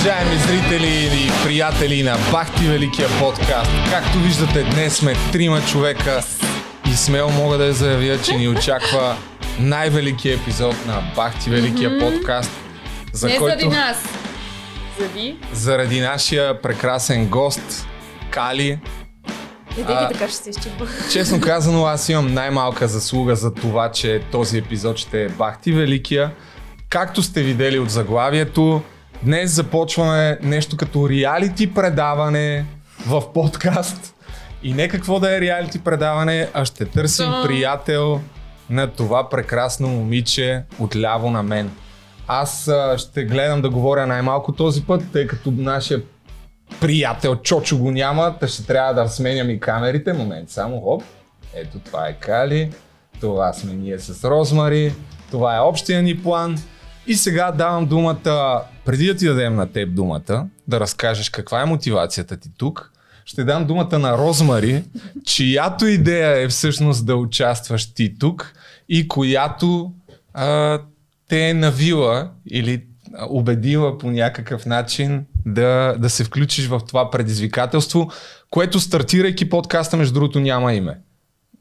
уважаеми зрители и приятели на Бахти Великия подкаст. Както виждате, днес сме трима човека и смело мога да заявя, че ни очаква най-великият епизод на Бахти Великия mm-hmm. подкаст. За Не който... заради нас. Заради? Заради нашия прекрасен гост, Кали. Идеки така ще се изчипва. Честно казано, аз имам най-малка заслуга за това, че този епизод ще е Бахти Великия. Както сте видели от заглавието, днес започваме нещо като реалити предаване в подкаст. И не какво да е реалити предаване, а ще търсим приятел на това прекрасно момиче отляво на мен. Аз ще гледам да говоря най-малко този път, тъй като нашия приятел Чочо го няма, та ще трябва да сменям и камерите. Момент, само хоп. Ето това е Кали, това сме ние с Розмари, това е общия ни план. И сега давам думата, преди да ти дадем на теб думата, да разкажеш каква е мотивацията ти тук, ще дам думата на Розмари, чиято идея е всъщност да участваш ти тук и която а, те е навила или убедила по някакъв начин да, да се включиш в това предизвикателство, което стартирайки подкаста, между другото, няма име.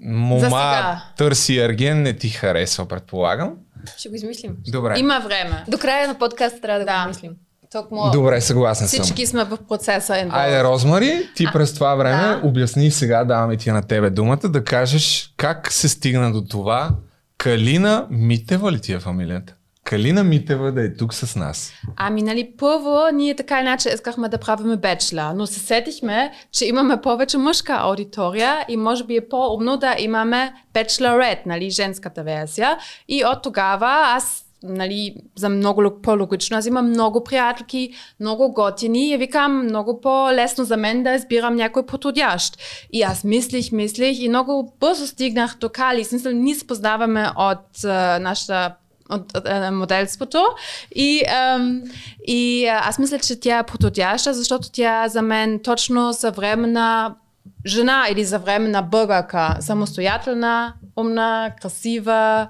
Мома търси Ерген, не ти харесва, предполагам. Ще го измислим. Добре. Има време. До края на подкаста трябва да, да. го измислим. Толкова... Добре, съгласен Всички съм. Всички сме в процеса. Involved. Айде, Розмари, ти а, през това време да. обясни сега, даваме ти на тебе думата, да кажеш как се стигна до това. Калина Митева ли ти е фамилията? Калина Митева да е тук с нас. Ами, нали, първо, ние така иначе искахме да правиме бечла, но се сетихме, че имаме повече мъжка аудитория и може би е по-умно да имаме бечлорет, нали, женската версия. И от тогава аз нали, за много по-логично. Аз имам много приятелки, много готини и викам много по-лесно за мен да избирам някой подходящ. И аз мислих, мислих и много бързо стигнах до Кали. Смисъл, ние се познаваме от uh, нашата от, от, от моделството. И, ам, и аз мисля, че тя е подходяща, защото тя за мен точно съвременна жена или съвременна българка. Самостоятелна, умна, красива,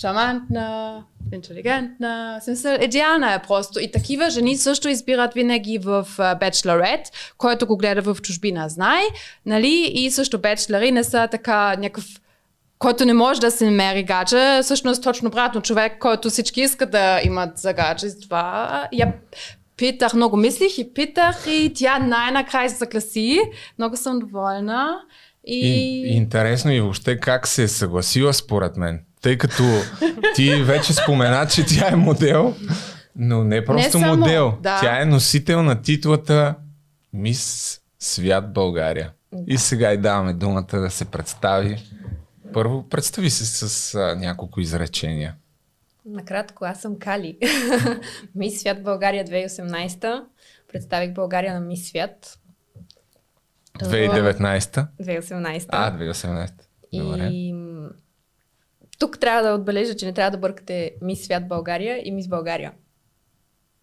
шамантна, интелигентна. Смисъл, идеална е просто. И такива жени също избират винаги в Bachelorette, който го гледа в чужбина, знай. Нали? И също бечлери не са така някакъв който не може да се намери гадже, всъщност точно обратно човек, който всички искат да имат за гадже. Това я питах, много мислих и питах и тя най-накрая се загласи. Много съм доволна. И... и... Интересно и въобще как се е съгласила според мен. Тъй като ти вече спомена, че тя е модел, но не просто не само, модел. Да. Тя е носител на титлата Мис Свят България. Да. И сега и даваме думата да се представи първо, представи се с а, няколко изречения. Накратко, аз съм Кали. Мис Свят България 2018. Представих България на Мис Свят. 2019? 2018. А, 2018. Добре. И тук трябва да отбележа, че не трябва да бъркате Мис Свят България и Мис България.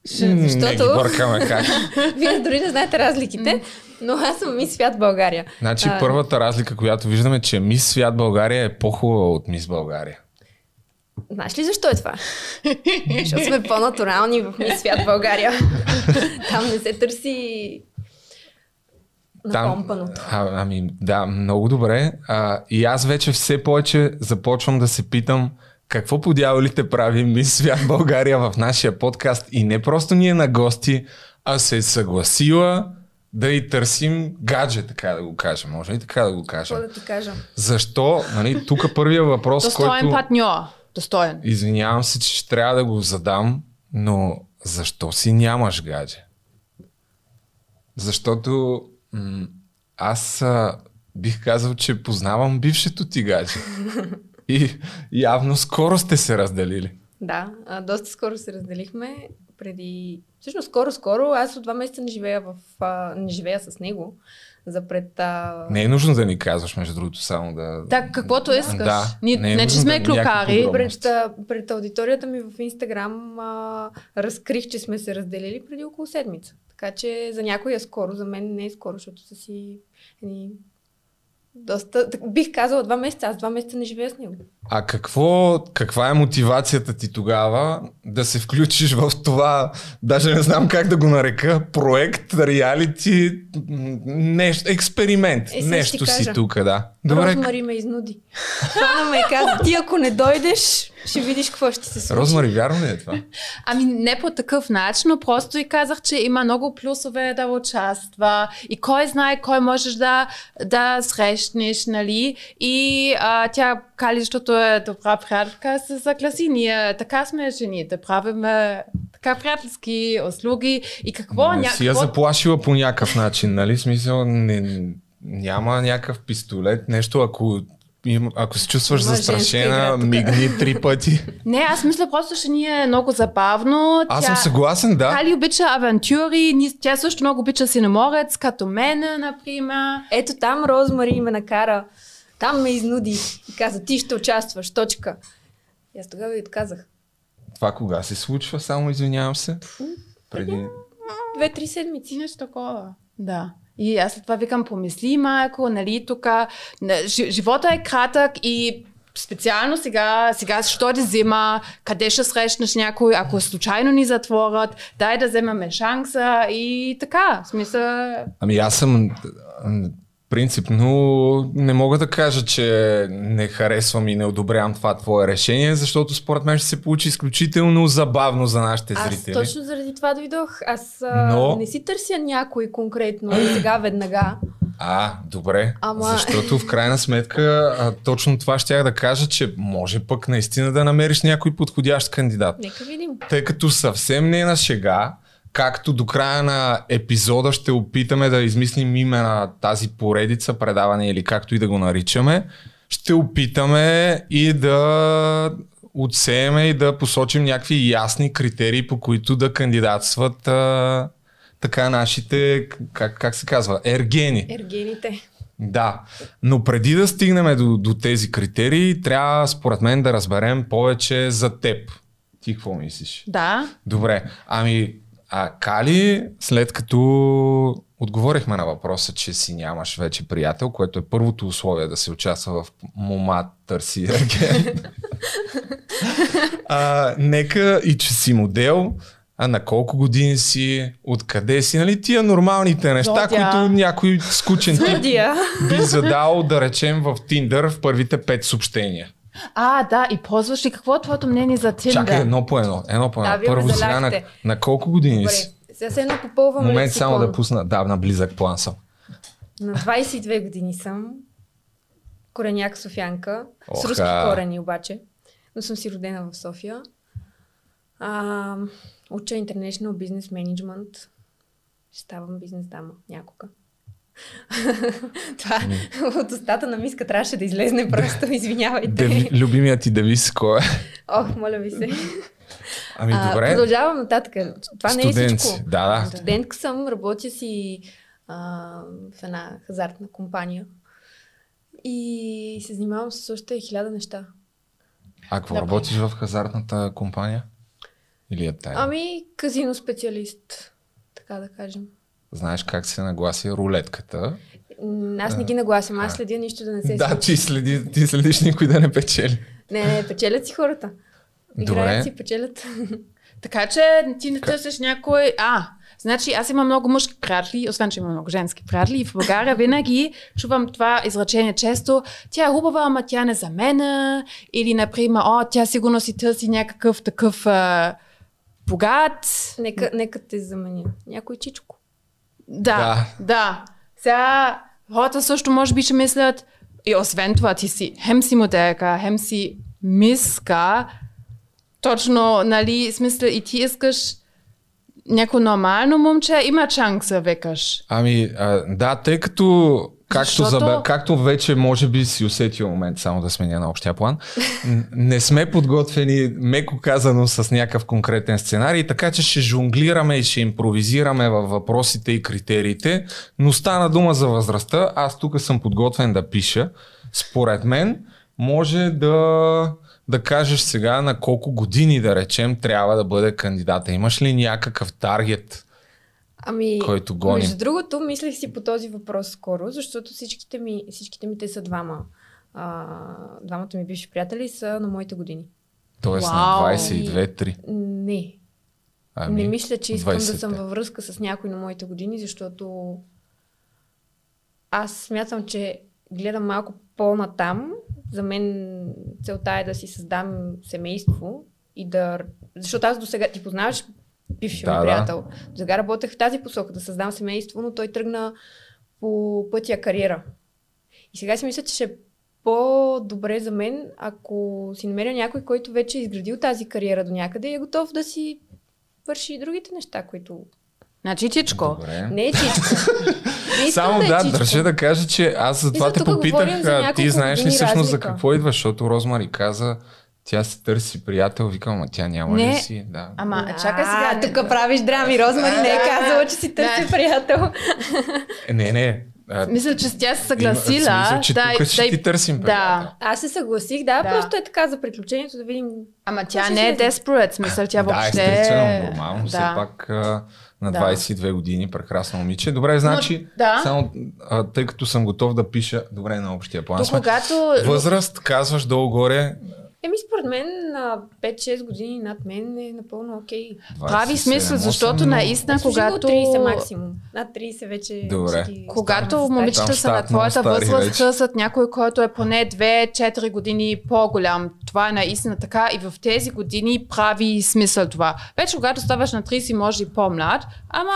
Защото... Не ги бъркаме как. Вие дори не знаете разликите, но аз съм Мис Свят България. Значи а... първата разлика, която виждаме, е, че Мис Свят България е по-хубава от Мис България. Знаеш ли защо е това? Защото сме по-натурални в Мис Свят България. Там не се търси напомпаното. А, ами да, много добре. А, и аз вече все повече започвам да се питам какво по дяволите прави Мис Свят България в нашия подкаст и не просто ние на гости, а се е съгласила да и търсим гадже, така да го кажем. Може ли така да го кажем? Какво да ти кажа? Защо? Нали, тук първия въпрос, Достоен който... партньор. Достоен. Извинявам се, че ще трябва да го задам, но защо си нямаш гадже? Защото м- аз а, бих казал, че познавам бившето ти гадже. И явно скоро сте се разделили. Да, а, доста скоро се разделихме. Преди... Всъщност скоро-скоро. Аз от два месеца не живея, в, а, не живея с него. За пред, а... Не е нужно да ни казваш, между другото, само да... Так, каквото искаш. Да, Ни, не, е не че сме да клюкари. Пред, пред аудиторията ми в Инстаграм а, разкрих, че сме се разделили преди около седмица. Така че за някой е скоро, за мен не е скоро, защото са си едни доста, бих казала два месеца, аз два месеца не живея с него. А какво, каква е мотивацията ти тогава да се включиш в това, даже не знам как да го нарека, проект, реалити, нещо, експеримент, Е, нещо си тук, да. Добре, Розмари ме изнуди. Хвана ме и каза, ти ако не дойдеш, ще видиш какво ще се случи. Розмари, вярно ли е това? Ами не по такъв начин, но просто и казах, че има много плюсове да участва и кой знае кой можеш да, да срещнеш, нали? И а, тя кали, защото е добра приятелка, се съгласи. Ние така сме жените, правим е, така приятелски услуги и какво? не ня- си я заплашила по някакъв начин, нали? Смисъл, не, няма някакъв пистолет, нещо, ако, им, ако се чувстваш Има застрашена, мигни три пъти. Не, аз мисля просто, че ни е много забавно. Аз тя... съм съгласен, да. Кали обича авантюри, тя също много обича синеморец, като мене, например. Ето там Розмари ме накара. Там ме изнуди и каза, ти ще участваш, точка. И аз тогава и отказах. Това кога се случва, само извинявам се? Преди... Две-три седмици. Нещо такова. Да. И аз след това викам, помисли малко, нали, тук живота е кратък и специално сега, сега що да взема, къде ще срещнеш някой, ако случайно ни затворят, дай да вземаме шанса и така. В смисъл, Ами аз съм принципно не мога да кажа, че не харесвам и не одобрявам това твое решение, защото според мен ще се получи изключително забавно за нашите Аз зрители. точно заради това дойдох. Аз Но- не си търся някой конкретно сега веднага. А, добре. Ама- Защото в крайна сметка а, точно това щях да кажа, че може пък наистина да намериш някой подходящ кандидат. Нека видим. Тъй като съвсем не е на шега, както до края на епизода ще опитаме да измислим име на тази поредица, предаване или както и да го наричаме, ще опитаме и да отсееме и да посочим някакви ясни критерии, по които да кандидатстват а, така нашите, как, как се казва, ергени. Ергените. Да, но преди да стигнем до, до тези критерии, трябва според мен да разберем повече за теб. Ти какво мислиш? да. Добре, ами а Кали, след като отговорихме на въпроса, че си нямаш вече приятел, което е първото условие да се участва в Мома търси ерген. а, нека и че си модел, а на колко години си, откъде си, нали тия нормалните неща, Зодия. които някой скучен тип Зодия. би задал, да речем, в Тиндър в първите пет съобщения. А, да, и ползваш ли какво е твоето мнение за Тиндър? Чакай едно по едно. Едно по едно. Да, Първо сега на, на колко години Добре. си? Сега се едно попълвам Момент лексикон. само да пусна. Да, на близък план съм. На 22 години съм. Кореняк Софянка. С Оха. руски корени обаче. Но съм си родена в София. А, уча International Business Management. Ще ставам бизнес дама някога. Това от устата на миска трябваше да излезне просто, извинявайте. Деви, любимият ти девиз кой е? Ох, моля ви се. Ами А, добре. Продължавам нататък. Това не е Студент всичко. си. Да, да. Студентка съм, работя си а, в една хазартна компания и се занимавам с още хиляда неща. А какво Добре. работиш в хазартната компания? Или е тайна? Ами, казино специалист, така да кажем. Знаеш как се нагласи рулетката? Аз не ги нагласям, аз следя нищо да не се Да, ти, следи, ти следиш никой да не печели. Не, не, печелят си хората. Играят си, печелят. Така че ти не търсиш някой... А, значи аз имам много мъжки приятели, освен че имам много женски приятели и в България винаги чувам това изречение често. Тя е хубава, ама тя не за мен. Или, например, о, тя сигурно си търси някакъв такъв а, богат. Нека, нека те заменя. Някой чичко. Да, Да. да. Сега хората също може би ще мислят, и освен това ти си хем си моделка, хем си миска, точно, нали, смисъл и ти искаш някакво нормално момче, има шанса, викаш. Ами, а, да, тъй като Както, Защото- забе, както вече може би си усетил момент, само да сменя на общия план, не сме подготвени, меко казано, с някакъв конкретен сценарий, така че ще жонглираме и ще импровизираме във въпросите и критериите, но стана дума за възрастта, аз тук съм подготвен да пиша. Според мен може да, да кажеш сега на колко години, да речем, трябва да бъде кандидата. Имаш ли някакъв таргет? Ами, който гоним. между другото, мислех си по този въпрос скоро, защото всичките ми, всичките ми те са двама. А, двамата ми бивши приятели са на моите години. Тоест Вау. на 22-3. Не, Ами, не мисля, че искам да 20-те. съм във връзка с някой на моите години, защото аз смятам, че гледам малко по-натам. За мен целта е да си създам семейство и да... Защото аз до сега, ти познаваш бившия Да, ми да. приятел. До сега работех в тази посока, да създам семейство, но той тръгна по пътя кариера. И сега си мисля, че ще е по-добре за мен, ако си намеря някой, който вече е изградил тази кариера до някъде и е готов да си върши и другите неща, които... Значи Чичко. Добре. Не е чичко. Не Само да, да, е чичко. държа да кажа, че аз за това те попитах, за ти знаеш ли всъщност за разлика. какво идва, защото Розмари каза, тя се търси приятел, викам, ама тя няма ли Не. си? Да. Ама, Да, чакай сега. Тук правиш драми. Розмари не е Да. казала, че си търси Да. приятел. Е, Не, не. А, Мисля, че с тя се има- съгласила. смисъл, че да, тук ще да, ти търсим приятел. Да. Аз се съгласих, да, Да. просто е така за приключението, да видим. Ама тя ще не е desperate, смисъл, тя да, въобще... естествено, нормално, да. все пак а, на Да. 22 години, прекрасно момиче. Добре, значи, да. само а, тъй като съм готов да пиша, добре, на общия план То сме. когато... Възраст, казваш долу-горе, Еми, според мен, на 5-6 години над мен е напълно окей. 27, Прави смисъл, 8, защото наистина, го когато... 30 максимум. Над 30 вече Добре. ще Когато момичета са на твоята възраст, търсят някой, който е поне 2-4 години по-голям. Това е наистина така и в тези години прави смисъл това. Вече когато ставаш на 30, може и по-млад, ама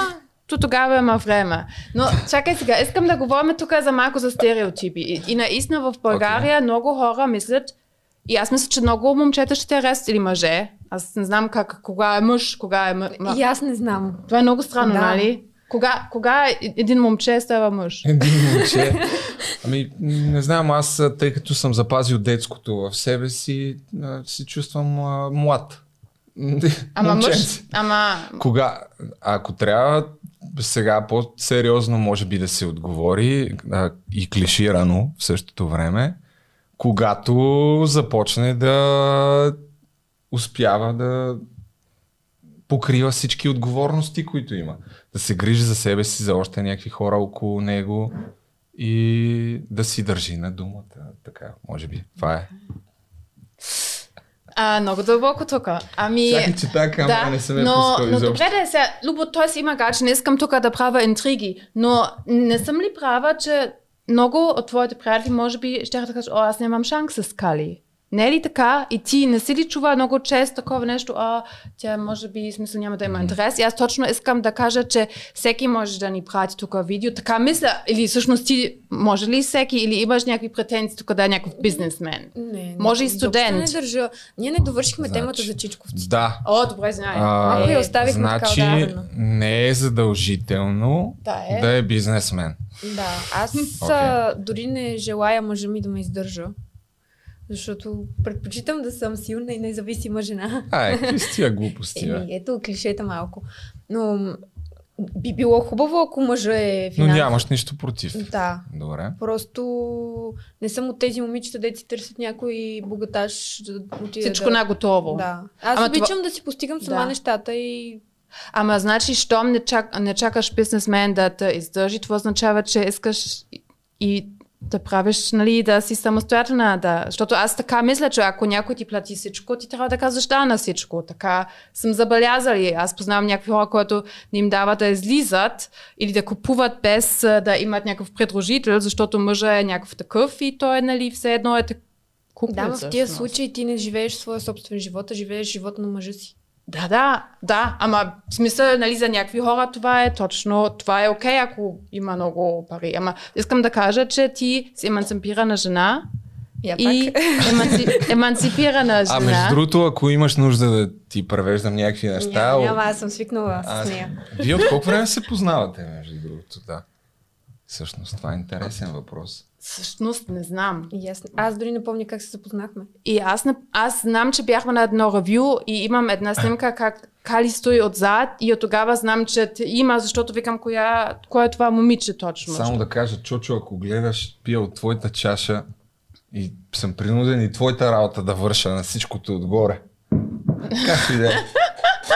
то тогава има време. Но чакай сега, искам да говорим тук за малко за стереотипи. И, и наистина в България много хора мислят, и аз мисля, че много момчета ще те арестат или мъже. Аз не знам как, кога е мъж, кога е мъж. И аз не знам. Това е много странно, Да. нали? Кога, кога е- един момче става мъж? Един момче. Ами, не знам, аз, тъй като съм запазил детското в себе си, се чувствам а, млад. Ама мъж, Момченце. ама... Кога, ако трябва сега по-сериозно може би да се отговори а, и клиширано в същото време, когато започне да успява да покрива всички отговорности, които има. Да се грижи за себе си, за още някакви хора около него и да си държи на думата. Така, може би. Това е. А, много дълбоко тук. Ами... Чакай, че тази камера да, не съм я но, пускал но изобщо. добре да е сега, Любо, т.е. има гач, не искам тук да правя интриги, но не съм ли права, че много от твоите приятели може би ще да кажат, о, аз нямам шанс с Кали. Не е ли така? И ти не си ли чува много често такова нещо, а тя може би смисъл няма да има интерес. И аз точно искам да кажа, че всеки може да ни прати тук видео. Така мисля, или всъщност ти може ли всеки, или имаш някакви претенции тук да е някакъв бизнесмен? Не, Може и студент. Не държа. Ние не довършихме Значи, темата за чичковци. Да. О, добре, знае. Малко я оставихме така значи, отдавна. не е задължително Да е. да е бизнесмен. Да, аз а, дори не желая мъжа ми да ме издържа. Защото предпочитам да съм силна и независима жена. Какви с тия глупости? Еми, ето клишета малко. Но би било хубаво, ако мъжа е Но финансов. нямаш нищо против. Да. Добре. Просто не съм от тези момичета, де си търсят някой богаташ да отиде Всичко да... на готово. Да. Аз Ама обичам това- да си постигам сама Да. нещата и Ама значи, щом не, чак, не чакаш бизнесмен да те издържи, това означава, че искаш и- да правиш, нали, да си самостоятелна, да. Защото аз така мисля, че ако някой ти плати всичко, ти трябва да казваш да на всичко. Така съм забелязали. Аз познавам някакви хора, които не им дават да излизат или да купуват без да имат някакъв придружител, защото мъжа е някакъв такъв и той, нали, все едно е так- купил. да, в тия случаи ти не живееш своя собствен живот, а живееш живота на мъжа си. Да, да, да, ама в смисъл, нали, за някакви хора това е точно, това е окей, ако има много пари. Ама искам да кажа, че ти си емансипирана жена Я и еманци... емансипирана жена. А между другото, ако имаш нужда да ти превеждам някакви неща... Няма, няма, аз съм свикнала А, с нея. Вие от колко време се познавате, между другото, да? Всъщност, това е интересен въпрос. Всъщност не знам. И аз, аз дори не помня как се запознахме. И аз, не, аз знам, че бяхме на едно ревю и имам една снимка как Кали стои отзад и от тогава знам, че има, защото викам коя, кое е това момиче точно. Само да кажа, Чочо, ако гледаш, пия от твоята чаша и съм принуден и твоята работа да върша на всичкото отгоре. Как и да е.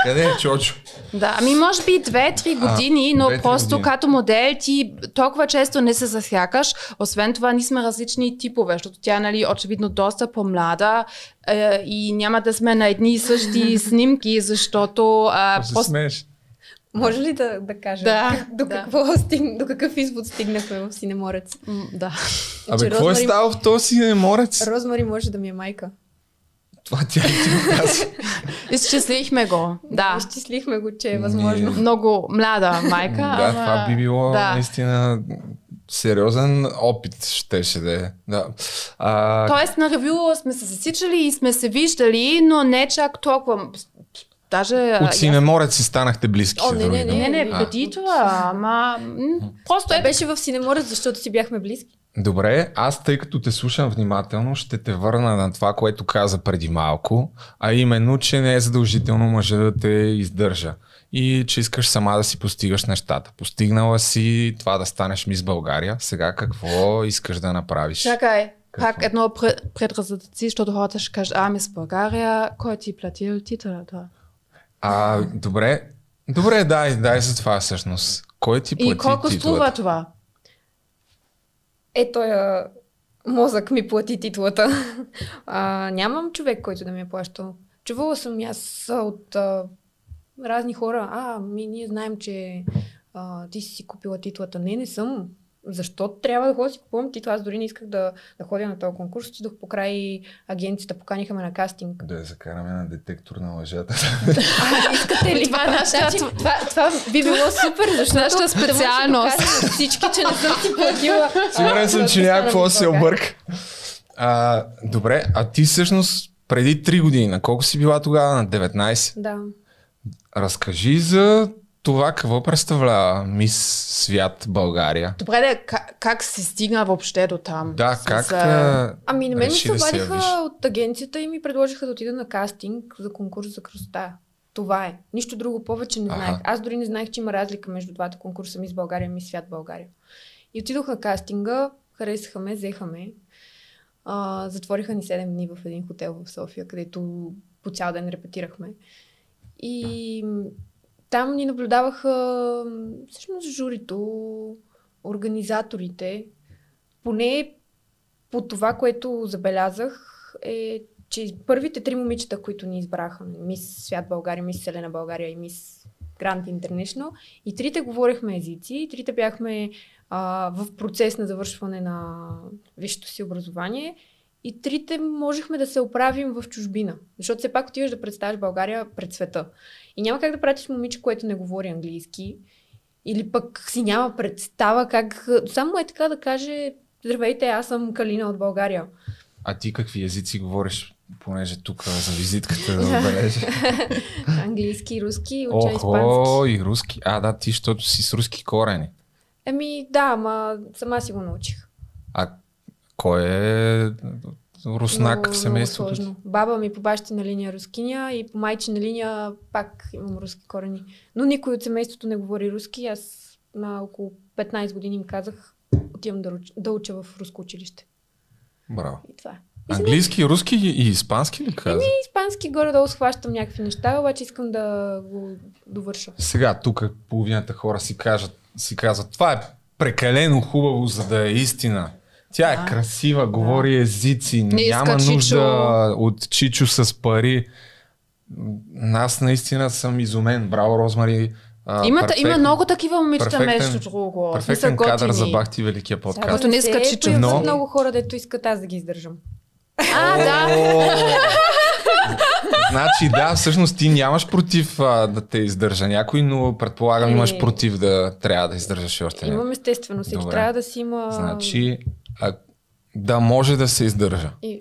Къде е Чочо? Да, ами може би две-три А, години, но две-три просто години. като модел ти толкова често не се засякаш. Освен това, ние сме различни типове, защото тя нали, очевидно доста по-млада е, и няма да сме на едни и същи снимки, защото а, Се смееш. Може ли да, да кажа Да, до, да. какво стиг, до какъв извод стигнахме в Синеморец? М, да. Абе, какво е стало в този морец? Розмари може да ми е майка. Това тя ти го каза? Изчислихме го. Да. Изчислихме го, че е възможно. Ние- Много млада майка. Да, ама... това би било да. наистина сериозен опит, щеше да е. Да. А, Тоест на ревю сме се засичали и сме се виждали, но не чак толкова. Даже... от Синеморец си станахте близки. О, не, не. Не, не, А. преди това, ама... Просто е беше в Синеморец, защото си бяхме близки. Добре, аз тъй като те слушам внимателно, ще те върна на това, което каза преди малко, а именно, че не е задължително мъжа да те издържа и че искаш сама да си постигаш нещата. Постигнала си това да станеш мис България, сега какво искаш да направиш? Чакай, Какво? пак едно пред- предразъци, защото хората ще кажат, а, мис България, кой ти е платил титлата? А, добре, добре, дай, дай за това всъщност. Кой ти плати И колко титлата? струва това? Е, той мозък ми плати титлата. А, нямам човек, който да ми е плащал. Чувала съм аз от а, разни хора. А, ми ние знаем, че а, ти си си купила титлата. Не, не съм. Защо трябва да ходя да си купувам титла? Аз дори не исках да, да ходя на този конкурс. Отидох покрай агенцията, поканиха ме на кастинг. Да я закараме на детектор на лъжата. А, искате ли? Това е нашата- Значи, това, това би било супер, защото Нашата да да специалност. на всички, че не съм си платила. Сигурен съм, а, че да някакво се обърка. А, добре, а ти всъщност преди 3 години, на колко си била тогава? На 19? Да. Разкажи за това какво представлява Мис Свят България. Добре, да, как, как се стигна въобще до там? Да, С- как... с- а, Ами на мен ми се да обадиха явиш? от агенцията и ми предложиха да отида на кастинг за конкурс за красота. Това е. Нищо друго повече не знаех. Аз дори не знаех, че има разлика между двата конкурса Мис България и Мис Свят България. И отидох на кастинга, харесаха ме, взеха ме. А, затвориха ни 7 дни в един хотел в София, където по цял ден репетирахме. И там ни наблюдаваха всъщност журито, организаторите. Поне по това, което забелязах, е, че първите три момичета, които ни избраха, мис Свят България, мис Селена България и мис Гранд International, и трите говорехме езици, и трите бяхме а, в процес на завършване на висшето си образование, и трите можехме да се оправим в чужбина. Защото все пак отиваш да представяш България пред света. И няма как да пратиш момиче, което не говори английски, или пък си няма представа как... Само е така да каже Здравейте, аз съм Калина от България. а ти какви езици говориш, понеже тук за визитката да отбележа? Английски, руски, уча Охо, испански. и руски. А, да, ти, защото си с руски корени. Еми, да, ама сама си го научих. А кой е руснак в семейството? Много сложно. Баба ми по бащина линия рускиня и по майчина линия пак имам руски корени. Но никой от семейството не говори руски. Аз на около 15 години им казах, отивам да, уч- да уча в руско училище. Браво. И това е. Английски, руски и испански ли каза? испански горе-долу схващам някакви неща, обаче искам да го довърша. Сега тук половината хора си, кажат, си казват, това е прекалено хубаво, за да е истина. Тя е красива, говори езици, Не иска няма чичо. нужда от чичо с пари. Аз наистина съм изумен. Браво, Розмари. А, Има, перфектен- има много такива момичета, между друго. Перфектен кадър готини. за Бахти Великия подкаст. Като не иска се чичо. появят Но- много хора, дето искат аз да ги издържам. А, да. Значи да, всъщност ти нямаш против а, да те издържа някой, но предполагам имаш Еми. против да трябва да издържаш още. Имам естествено, всеки Добре. трябва да си има... Значи а, да може да се издържа. И,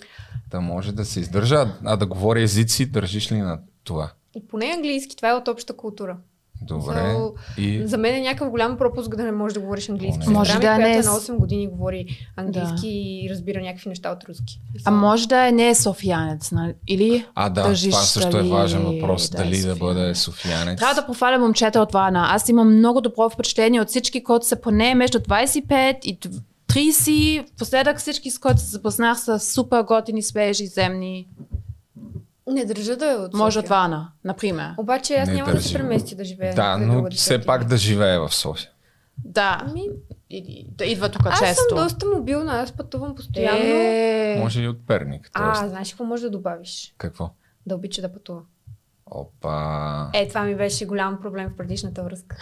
Да може да се издържа, а- да говори езици, държиш ли на това? и поне английски, това е от обща култура. Добре. So, И За мен е някакъв голям пропуск да не можеш да говориш английски. Може да която не е е на с- 8 години говори английски и разбира някакви неща от руски. А може да е не е софиянец, нали? Или А, да, държиш това също е дали важен въпрос. да е дали да софиянец. бъде софиянец. Трябва да похваля момчета от Варна. Аз имам много добро впечатление от всички, които са поне между 25 и 30. Последък всички, с които се запознах, са супер готини, свежи, земни. Не държа да е от Може от Вана, например. Обаче аз Не няма да държи. се премести да живея. Да, но все пак да живее в София. Да. Ами, И, да идва тук аз често. съм доста мобилна, аз пътувам постоянно. Е, Може и от Перник. А, Тоест. знаеш какво може да добавиш? Какво? Да обича да пътува. Опа. Е, това ми беше голям проблем в предишната връзка.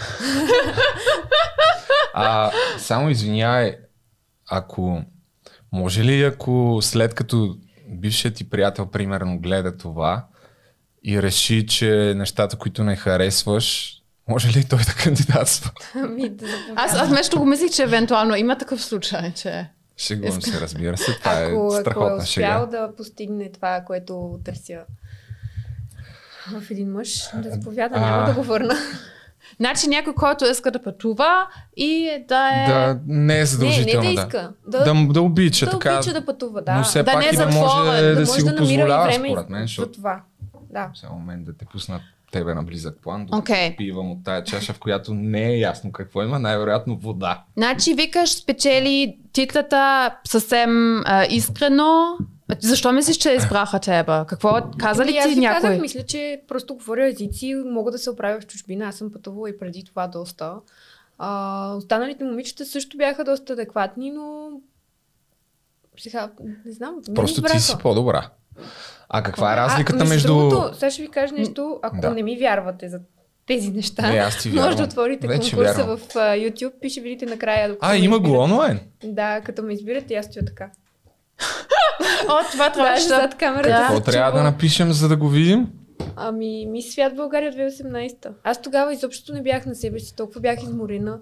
А, само извинявай, ако може ли, ако след като бившият ти приятел, примерно, гледа това и реши, че нещата, които не харесваш, може ли той да кандидатства? Ами, да аз, аз нещо го мислих, че евентуално има такъв случай, че... Шегувам се, разбира се. Това ако, е ако е страхотна успял шега. да постигне това, което търся в един мъж, да заповяда, няма А. да го върна. Значи някой, който иска да пътува и да е... Да, не е Не, не задължително. да да. иска. Да, Да, да, обича, да така. обича да пътува, да. но все Да пак не е и да може затворен, да, да си може го да и позволява, време според мен, за защото това. Да. този момент да те пуснат тебе на близък план, докато Окей. пивам от тая чаша, в която не е ясно какво има, най-вероятно вода. Значи викаш, спечели титлата съвсем а, искрено. Защо мислиш, че избраха тебе? Какво каза ли Ами, аз ти някой? казах, мисля, че просто говоря езици, мога да се оправя в чужбина. Аз съм пътувала и преди това доста. А, останалите момичета също бяха доста адекватни, но сега, не знам. не Просто избраха. ти си по-добра. А каква е разликата а, между... Другото, сега ще ви кажа нещо, ако Да. не ми вярвате за тези неща. Не, аз ти Може да отворите Вече конкурса вярвам. в а, YouTube и ще видите накрая. А, има го онлайн? Да, като ме избирате, аз стоя така. О, това трябваше да... зад камерата. Да. Какво трябва да напишем, за да го видим? Ами, ми свят България 2018. Аз тогава изобщо не бях на себе си, толкова бях изморена.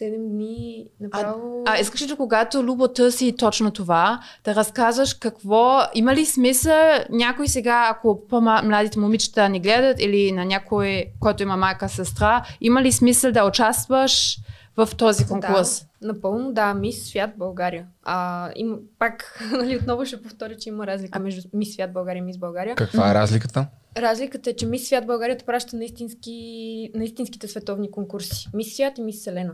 7 дни направо. А искаш ли, когато Любо търси точно това, да разказваш какво, има ли смисъл някой сега, ако по-младите момичета ни гледат или на някой, който има майка, сестра, има ли смисъл да участваш в този конкурс? Да, напълно да, Мис Свят България. А, има, пак, нали, отново ще повторя, че има разлика между Мис Свят България и Мис България. Каква е разликата? Разликата е, че Мис Свят България те праща на, истински, на истинските световни конкурси. Мис Свят и Мис Селена.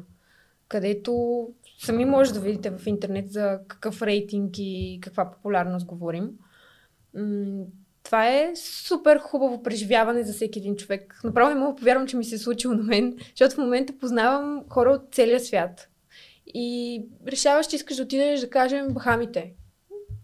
Където сами може да видите в интернет за какъв рейтинг и каква популярност говорим. Това е супер хубаво преживяване за всеки един човек. Направо не мога повярвам, че ми се е случило на мен, защото в момента познавам хора от целия свят. И решаваш, че искаш да отидеш, да кажем, Бахамите.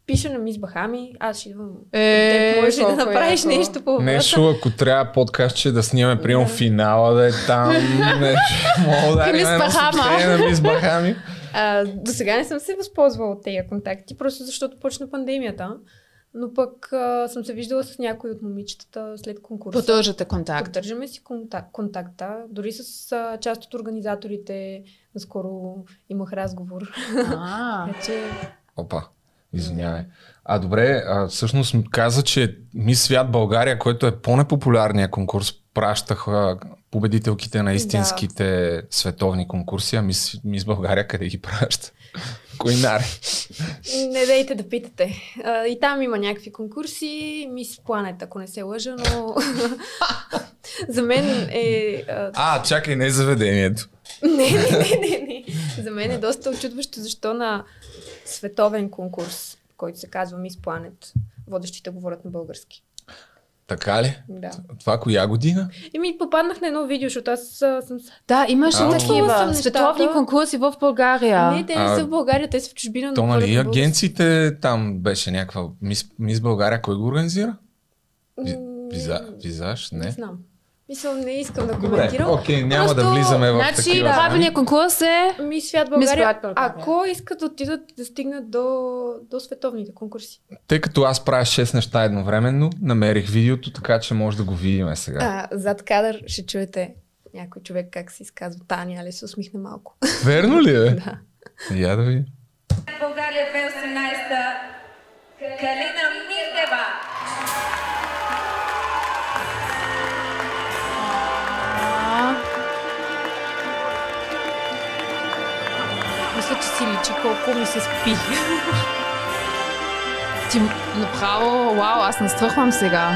Пиша на мис Бахами, аз ще идвам. Е, ли да колко направиш яко. нещо по въпроса? Нещо, ако трябва подкаст, че да снимаме, приемам Да. финала, да е там, нещо. Мога да Мис има едно Бахама. на Мис Бахами. А, до сега не съм се възползвала от тези контакти, просто защото почна пандемията. Но пък а, съм се виждала с някои от момичетата след конкурса. Поддържате контакт. Поддържаме си контакт, контакта. Дори с а, част от организаторите наскоро имах разговор. Така че Опа, извинявай. А добре, а, всъщност каза, че Мис Свят България, който е по-непопулярният конкурс, пращаха победителките на истинските световни конкурси, а Мис, Мис България къде ги праща? Кои нари? не дейте да питате. А, и там има някакви конкурси. Мис Планет, ако не се лъжа, но за мен е... А, А, чакай, не е заведението. Не, не, не, не, не. За мен е доста очудващо защо на световен конкурс, който се казва Мис Планет, водещите говорят на български. Така ли? Да. Това коя година? И ми попаднах на едно видео, защото аз съм... да, имаше А. такива съм световни конкурси в България. Не, те не са в България, те са в чужбина. То нали агенциите там беше някаква Мис, Мис България, кой го организира? Визаж? Не Не. знам. Мисля, не искам да Добре, коментирам. окей, няма да Просто, влизаме в Значи, такива. правилният конкурс е... Мис Свят България, Свят България. ако искат да отидат да стигнат до, до световните конкурси. Тъй като аз правя 6 неща едновременно, намерих видеото, така че може да го видим сега. А, зад кадър ще чуете някой човек как се изказва Таня, али се усмихне малко. Верно ли е? да. Я да видим. България 2018 Калина Митева. Мисля, че си личи колко ми се спи. Ти направо, вау, аз настръхвам сега.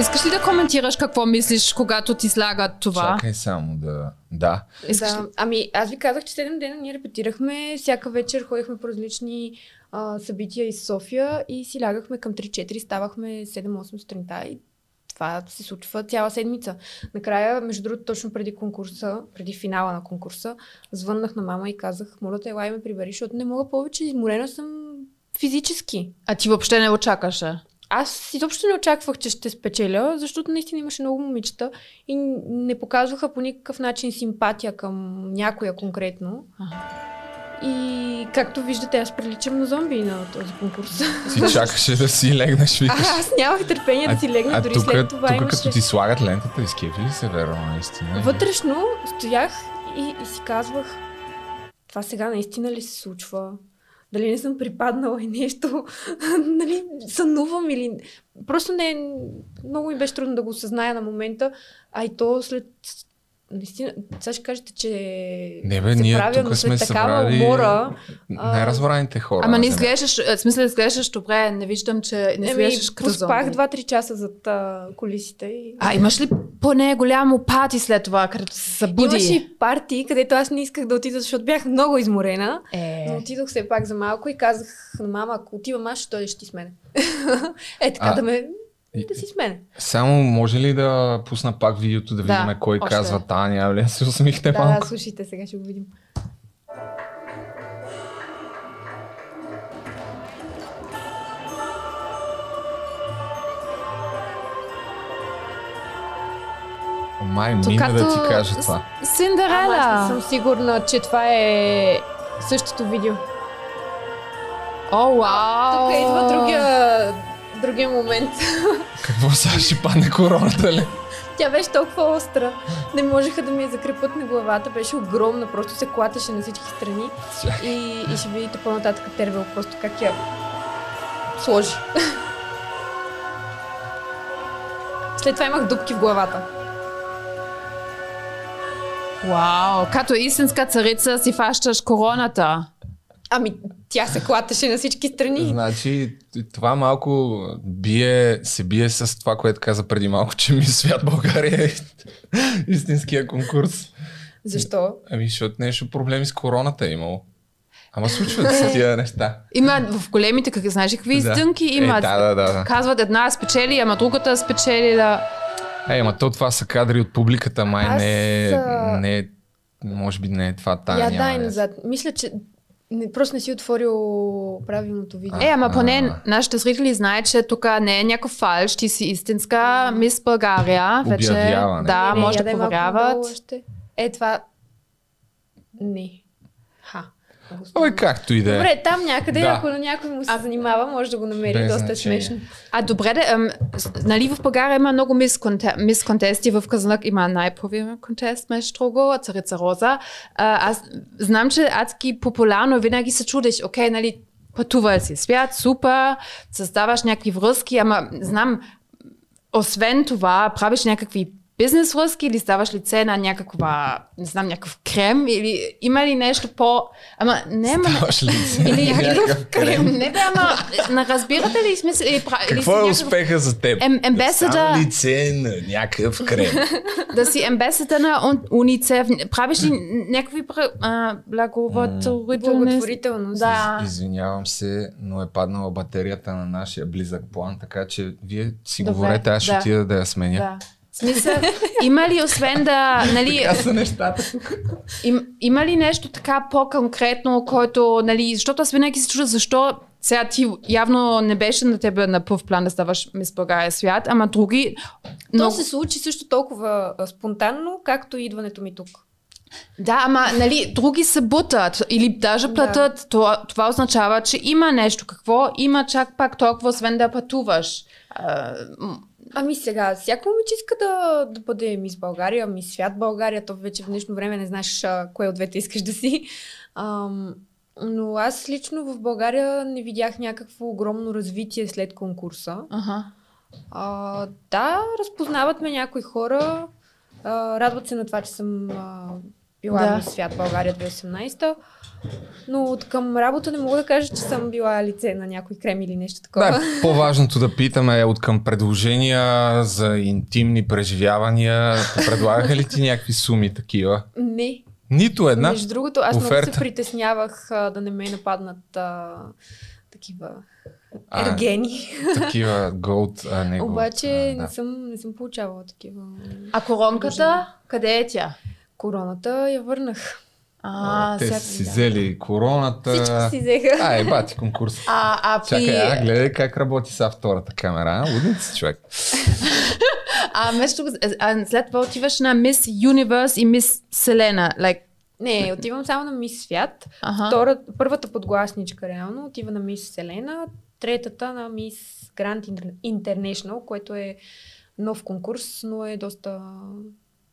Искаш ли да коментираш какво мислиш, когато ти слагат това? Чакай само да... Да. Искаш ли? Да. Ами, аз ви казах, че 7 дена ние репетирахме. Всяка вечер ходихме по различни а, събития из София и си лягахме към 3-4, ставахме 7-8 сутринта и това се случва цяла седмица. Накрая, между другото, точно преди конкурса, преди финала на конкурса, звъннах на мама и казах, моля те, елай ме прибери, защото не мога повече, изморена съм физически. А ти въобще не очакваше. Аз изобщо не очаквах, че ще спечеля, защото наистина имаше много момичета и не показваха по никакъв начин симпатия към някоя конкретно. И както виждате, аз приличам на зомби на този конкурс. Ти чакаше да си легнеш, А, викаш. аз нямах търпение да си легна, а дори тук, след това тук имаше... като ти слагат лентата, изкепи ли се, Веро, наистина? Вътрешно стоях и, и си казвах, това сега наистина ли се случва? Дали не съм припаднала и нещо, нали, сънувам или... Просто не, много ми беше трудно да го осъзная на момента, а и то след... Наистина, сега ще кажете, че Не бе, се ние правя, тук но сме такава събрали умора... най-разбраните хора. Ама не изглеждаш, в смисъл изглеждаш добре, не виждам, че не изглеждаш като поспах зомби. 2-3 часа зад а, колисите и... А имаш ли поне голямо пати след това, където се събуди? Имаше и парти, където аз не исках да отида, защото бях много изморена. Е. Но отидох все пак за малко и казах на мама, ако отивам аз, ще дойдеш ти с мене. е така А, да ме... и- Да си с мене. Само може ли да пусна пак видеото да, Да, видим кой още. казва Таня, ли се усмихте Да, малко? да, слушайте, сега ще го видим. Май мина да ти кажа това. Ама аз Синдерела. съм сигурна, че това е същото видео. О, вау. Тук идва другия, другия момент. Какво сега ще падне короната ли? Тя беше толкова остра. Не можеха да ми я закрепат на главата. Беше огромна, просто се клатеше на всички страни. И, и ще видите по-нататък Тервел просто как я сложи. След това имах дупки в главата. Вау, като истинска царица си фащаш короната. Ами, тя се клатеше на всички страни. Значи, това малко бие, се бие с това, което каза преди малко, че ми свят България е истинския конкурс. Защо? Ами, защото нещо проблеми с короната е имало. Ама случват се тия неща. Има в големите, как знаеш какви Да. издънки Е, имат. да, да, да. да. Казват една спечели, ама другата спечелила. Е, ама то това са кадри от публиката, май Аз, не е, не е, може би не е това Таня. Я дай да е. назад. Мисля, че не, просто не си отворил правилното видео. Е, ама поне нашите зрители знаят, че тук не е някакъв фалш, ти си истинска мис България. Вече, да, може да проверяват. Е, това... Не. Ой, както и да е. Добре, там някъде, Да. ако на някой му се занимава, може да го намери. Без Доста значение. смешно. А добре, да, с- нали в България има много мис, конте, мис контести, в Казанлък има най-първият контест, между друго, Царица Роза. А, аз знам, че адски популярно винаги се чудиш, окей, нали, пътувал си свят, супер, създаваш някакви връзки, ама знам, освен това, правиш някакви бизнес връзки или ставаш лице на някаква, не знам, някакъв крем или има ли нещо по... Ама не, ама... не- Ставаш лице Или на някакъв крем. Не бе, ама не разбирате ли смисъл? Или, Какво е някакъв- успеха за теб? Ем- ембесада- Да лице на някакъв крем. Да си ембесата на ун- уницев. Правиш ли някакви. Благотворителност. Да. Извинявам се, но е паднала батерията на нашия близък план, така че вие си Добре, говорете, аз ще да. отида да я сменя. Да. Смисъл, има ли освен да, нали, Така са нещата. им, има ли нещо така по-конкретно, който, нали, защото аз винаги се чудя защо сега ти явно не беше на тебе на пъв план да ставаш мис България свят, ама други... То Но, се случи също толкова спонтанно, както и идването ми тук. да, ама нали, други се бутат или даже платят. Това, това означава, че има нещо. Какво има чак пак толкова, освен да пътуваш? Ами сега, всяко момиче иска да, да бъде мис България, мис свят България, то вече в днешно време не знаеш а, кое от двете искаш да си. Ам, но аз лично в България не видях някакво огромно развитие след конкурса. Аха. А, да, разпознават ме някои хора, а, радват се на това, че съм а, била да. мис свят България 2018 но от към работа не мога да кажа, че съм била лице на някой крем или нещо такова. Да, по-важното да питаме е от към предложения за интимни преживявания. Предлагаха ли ти някакви суми такива? Не, Нито една. Между другото, аз много оферта. се притеснявах а, да не ме нападнат а, такива А, ергени. Такива голд, а не голд. Обаче а, не, съм, не съм получавала такива. А коронката, къде е тя? Короната я върнах. А, Те сега- са си да. взели короната. Всички си взеха. А, е, бати конкурс. А, а. Чакай, а, гледай как работи са втората камера. си човек. а, между, а, след това отиваш на Мис Юниверс и Мис Селена. Like, Не, отивам само на Мис Свят. Аха. Втора, първата подгласничка реално отива на Мис Селена, третата на Мис Гранд International, което е нов конкурс, но е доста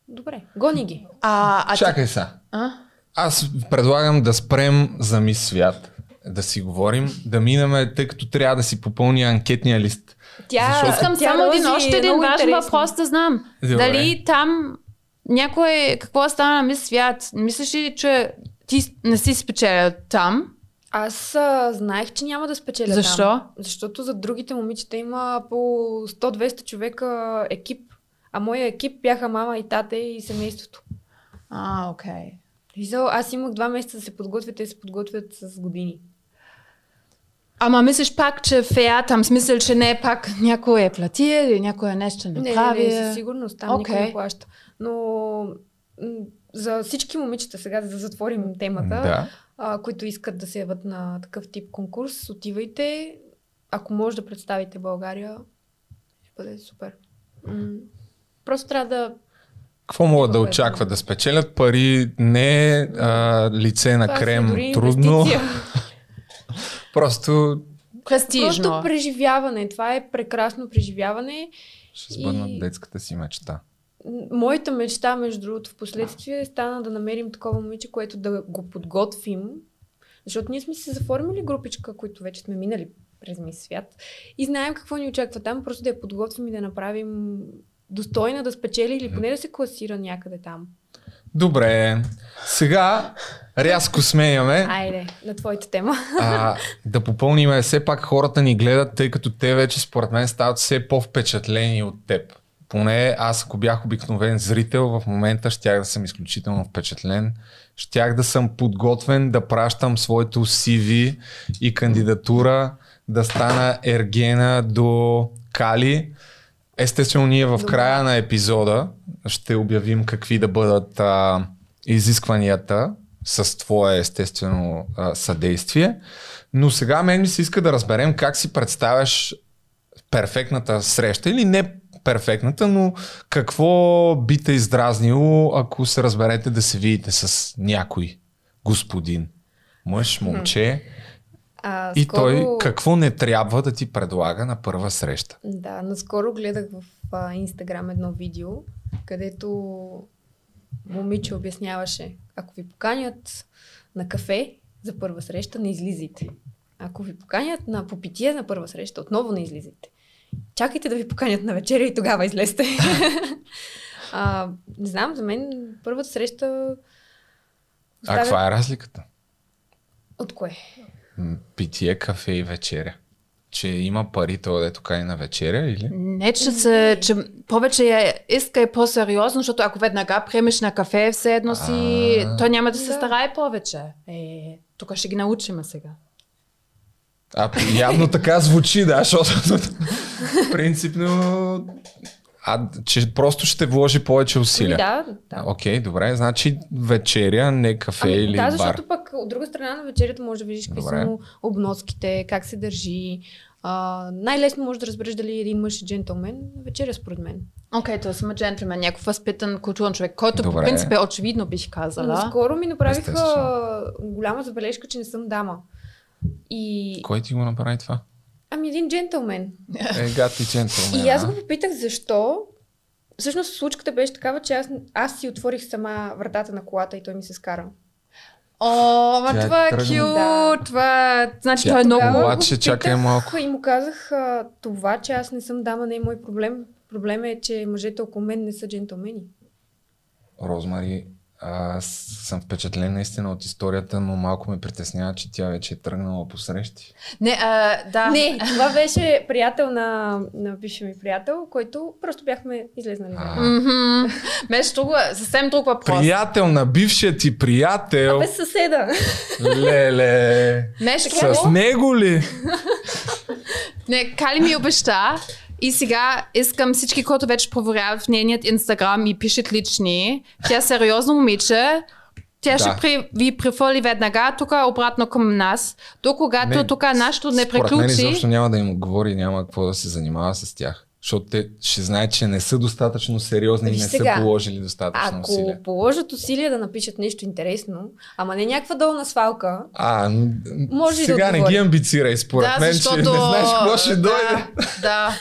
добре. Гони ги. а, а, Чакай са. А? Аз предлагам да спрем за мис свят, да си говорим, да минаме, тъй като трябва да си попълни анкетния лист. Тя, Защото- Искам тя само един, Рози още е един важен интересна. въпрос да знам. Добре. Дали там някой, какво стана на Мис Свят? Мислиш ли, че ти не си спечелил там? Аз а, знаех, че няма да спечеля Защо? там. Защото за другите момичета има по 100-200 човека екип. А моя екип бяха мама и тате и семейството. А, окей. Визал, аз имах два месеца да се подготвят, те се подготвят с години. Ама мислиш пак, че фея там, смисъл, че не е пак някой е плати или някой е нещо Не, не, направи? не, със сигурност, там никой Окей. не плаща. Но за всички момичета, сега да затворим темата, Да. а, които искат да се яват на такъв тип конкурс, отивайте. Ако може да представите България, ще бъде супер. М, Просто трябва да... Какво могат да очакват? Да спечелят пари, не а, лице на това крем, трудно. Просто Престижно. Просто преживяване. Това е прекрасно преживяване. ще сбъднат И- детската си мечта. Моята мечта, между другото, в последствие стана да намерим такова момиче, което да го подготвим. Защото ние сме си заформили групичка, които вече сме минали през Мис Свят. И знаем какво ни очаква там, просто да я подготвим и да направим достойна да спечели или поне да се класира някъде там. Добре, сега рязко сменяме. Айде, на твоята тема. А, да попълним, все пак хората ни гледат, тъй като те вече според мен стават все по-впечатлени от теб. Поне аз, ако бях обикновен зрител, в момента щях да съм изключително впечатлен. Щях да съм подготвен да пращам своето CV и кандидатура да стана ергена до Кали. Естествено, ние в края на епизода ще обявим какви да бъдат а, изискванията с твое естествено а, съдействие. Но сега мен ми се иска да разберем как си представяш перфектната среща или не перфектната, но какво би те издразнило, ако се разберете да се видите с някой господин, мъж, момче А, и скоро... той какво не трябва да ти предлага на първа среща. Да, наскоро гледах в а, Инстаграм едно видео, където момиче обясняваше, ако ви поканят на кафе за първа среща, не излизайте. Ако ви поканят на попитие на първа среща, отново не излизайте. Чакайте да ви поканят на вечеря и тогава излезте. а, не знам, за мен първата среща... А каква е разликата? От кое? Питие, кафе и вечеря. Че има пари, то дето кай на вечеря или? Не, че, се, че повече я иска и по-сериозно, защото ако веднага приемеш на кафе, все едно си, той няма да се Да. старае повече. Е, тук ще ги научим сега. А, явно така звучи, да, защото принципно а, че просто ще вложи повече усилия. Ами да, да. Окей, добре, значи вечеря, не кафе Ами, или да, бар. защото пък от друга страна на вечерята може да видиш какви са му обноските, как се държи. А, най-лесно може да разбереш дали един мъж е джентълмен на вечеря, според мен. Окей, okay, той съм джентлмен, някакъв възпитан културен човек, който Добре. по принцип е очевидно бих казала. Наскоро ми направиха Естествено. голяма забележка, че не съм дама. И... Кой ти го направи това? Ами един джентълмен. Е, гати джентълмен. И аз го попитах защо. Всъщност случката беше такава, че аз, аз си отворих сама вратата на колата и той ми се скара. О, ма Тя това е тръгна. кют, Да. това е... Значи Тя той е много... Обаче, чакай малко. И му казах, а, това, че аз не съм дама, не е мой проблем. Проблемът е, че мъжете около мен не са джентълмени. Розмари, Аз съм впечатлен наистина от историята, но малко ме притеснява, че тя вече е тръгнала по срещи. Не, а, да. Не, това беше приятел на, на бившия ми приятел, който просто бяхме излезнали. Мгм. Беше друго, съвсем друг въпрос. Приятел на бившия ти приятел. Без съседа. Леле. Нещо С него ли? Не, Кали ми обеща и сега искам всички, които вече проверяват в нейният инстаграм и пишат лични. Тя е сериозно момиче. Тя Да. ще при, ви префърли веднага тук обратно към нас. До когато тук нашето не Според мен приключи. изобщо няма да им отговори няма какво да се занимава с тях. Защото те ще знаят, че не са достатъчно сериозни и не сега, са положили достатъчно Ако усилия. положат усилия да напишат нещо интересно, ама не някаква долна свалка, А, Може и да сега не ги амбицирай, според да, мен, защото... че не знаеш какво ще да, дойде. Да.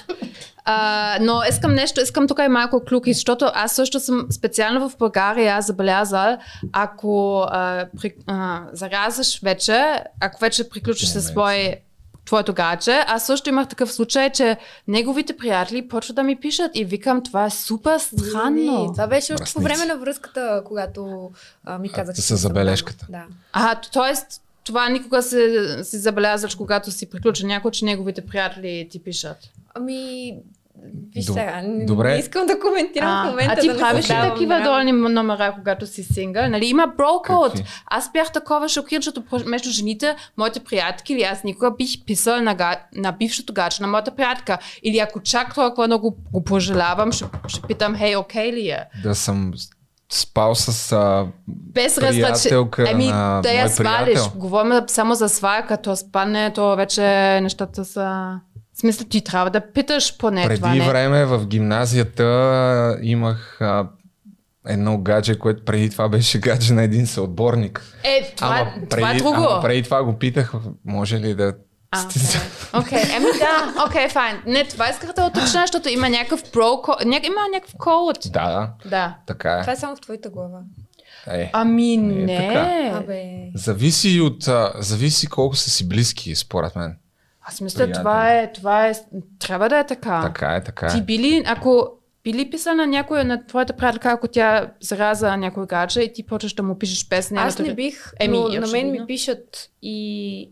А, но искам нещо, искам тук и малко клюки, защото аз също съм специално в България забелязал, ако а, при, а, заразиш вече, ако вече приключиш със свой твоето гадже, аз също имах такъв случай, че неговите приятели почват да ми пишат и викам, това е супер странно. Не, това беше още по време на връзката, когато а, ми казах. с забележката. Да. А, т.е. това никога си, си забелязваш, когато си приключил някой, че неговите приятели ти пишат. Ами, виж Доб- сега, добре. не искам да коментирам в момента. а ти да правиш ли създавам такива драма. долни номера, когато си сингъл? Нали, има брокод. Аз бях такова шокиран, защото между жените, моите приятелки, или аз никога бих писал на, га- на бившото гадже на моята приятелка. Или ако чак толкова много го пожелавам, ще, ще питам, хей, окей ли е? Да съм спал с а, Без приятелка Ами, на да я свалиш. Говорим само за свалка, то спане, то вече нещата са... В смисъл, ти трябва да питаш поне Преди това. Не. време в гимназията имах а, едно гадже, което преди това беше гадже на един съотборник. Е, това, ама, това е друго. ама преди това го питах, може ли да... А, Окей, еми да, окей, файн. Не, това исках да уточня, защото има някакъв про, ня, има някакъв код. Да, да, Да. така е. Това е само в твоята глава. е. Ами Не е не. Абе, Зависи от... А, зависи колко са си близки, според мен. Аз мисля, това е, това е, трябва да е така. Така е, така Ти е. били, ако били писал на някой, на твоята приятелка, ако тя зараза някой гадже и ти почваш да му пишеш без аз не бих, Еми, но на мен ми пишат и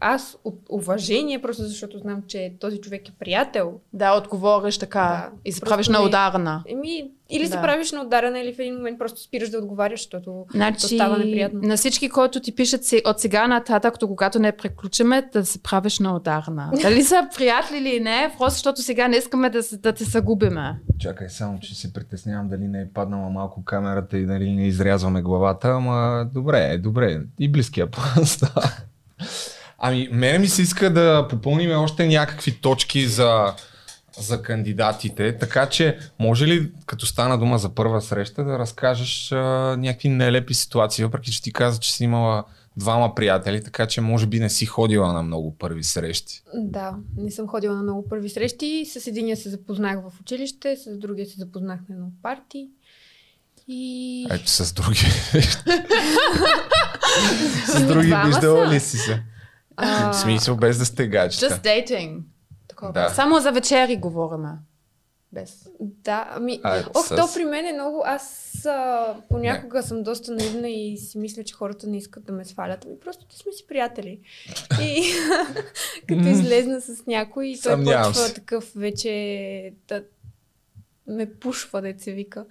аз от уважение, просто защото знам, че този човек е приятел, Да, отговориш така Да, и се правиш на не- ударна. Еми, или се Да. правиш на ударена, или в един момент просто спираш да отговаряш, защото Значи, то става неприятно. на всички, които ти пишат си, от сега нататък, до когато не приключиме, да се правиш на ударна. Дали са приятели или не, просто защото сега не искаме да, се- да те загубиме. Чакай само, че се притеснявам дали не е паднала малко камерата и дали не изрязваме главата, ама добре, добре. И близкия план става. Ами, мене ми се иска да попълним още някакви точки за, за кандидатите, така че може ли, като стана дума за първа среща, да разкажеш а, някакви нелепи ситуации, въпреки че ти каза, че си имала двама приятели, така че може би не си ходила на много първи срещи. Да, не съм ходила на много първи срещи. С единия се запознах в училище, с другия се запознах на едно парти. И... Ето с други. с други виждала ли си се? А, В смисъл без да сте гаджета. Just dating. Такова. Да. Само за вечери говориме. Без. Да, ами, А, ох, с- то при мен е много, аз а, понякога съм доста наивна и си мисля, че хората не искат да ме свалят, ами просто ти сме си приятели. И като излезна с някой, и той Съмнявам почва се. такъв вече да ме пушва, да се вика.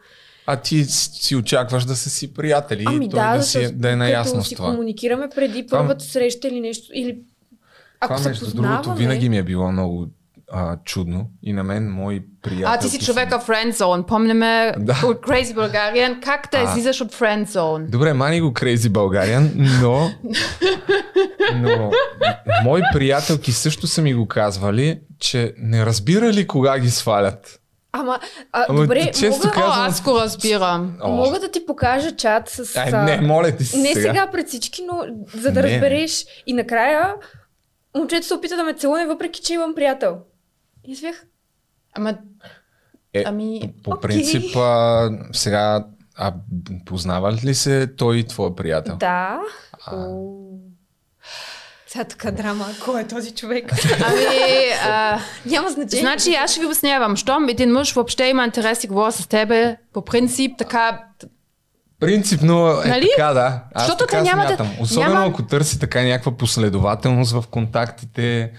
А ти си очакваш да са си приятели Ами и той да, да, си, защото да е наясно с си това. комуникираме преди Това- първата среща или нещо, или ако това се между познаваме... другото винаги ми е било много а, чудно и на мен мои приятели. А, ти си човека friend zone. Помниме Да. от Crazy Bulgarian. Как да излизаш от friend zone? Добре, мани го Crazy Българиан, но, но мои приятелки също са ми го казвали, че не разбирали кога ги свалят. Ама, а, Ама добре, често мога, О, казвам- аз го разбирам. О, мога да ти покажа чат с... Ай, а, не, моля ти се Не сега. сега пред всички, но за да Не, разбереш. И накрая момчето се опита да ме целуне, въпреки че имам приятел. И аз бях, Ама, Е, ами, По Окей. принцип, а, сега а, познават ли се той и твой приятел? да. А, О. Сега така драма, кой е този човек? ами, а, Няма значение. Значи аз ще ви обяснявам, щом един мъж въобще има интерес и говори с тебе, по принцип, така, Принципно е Нали? така, да. Аз Защото така те няма да- смятам. Особено няма- ако търси така някаква последователност в контактите,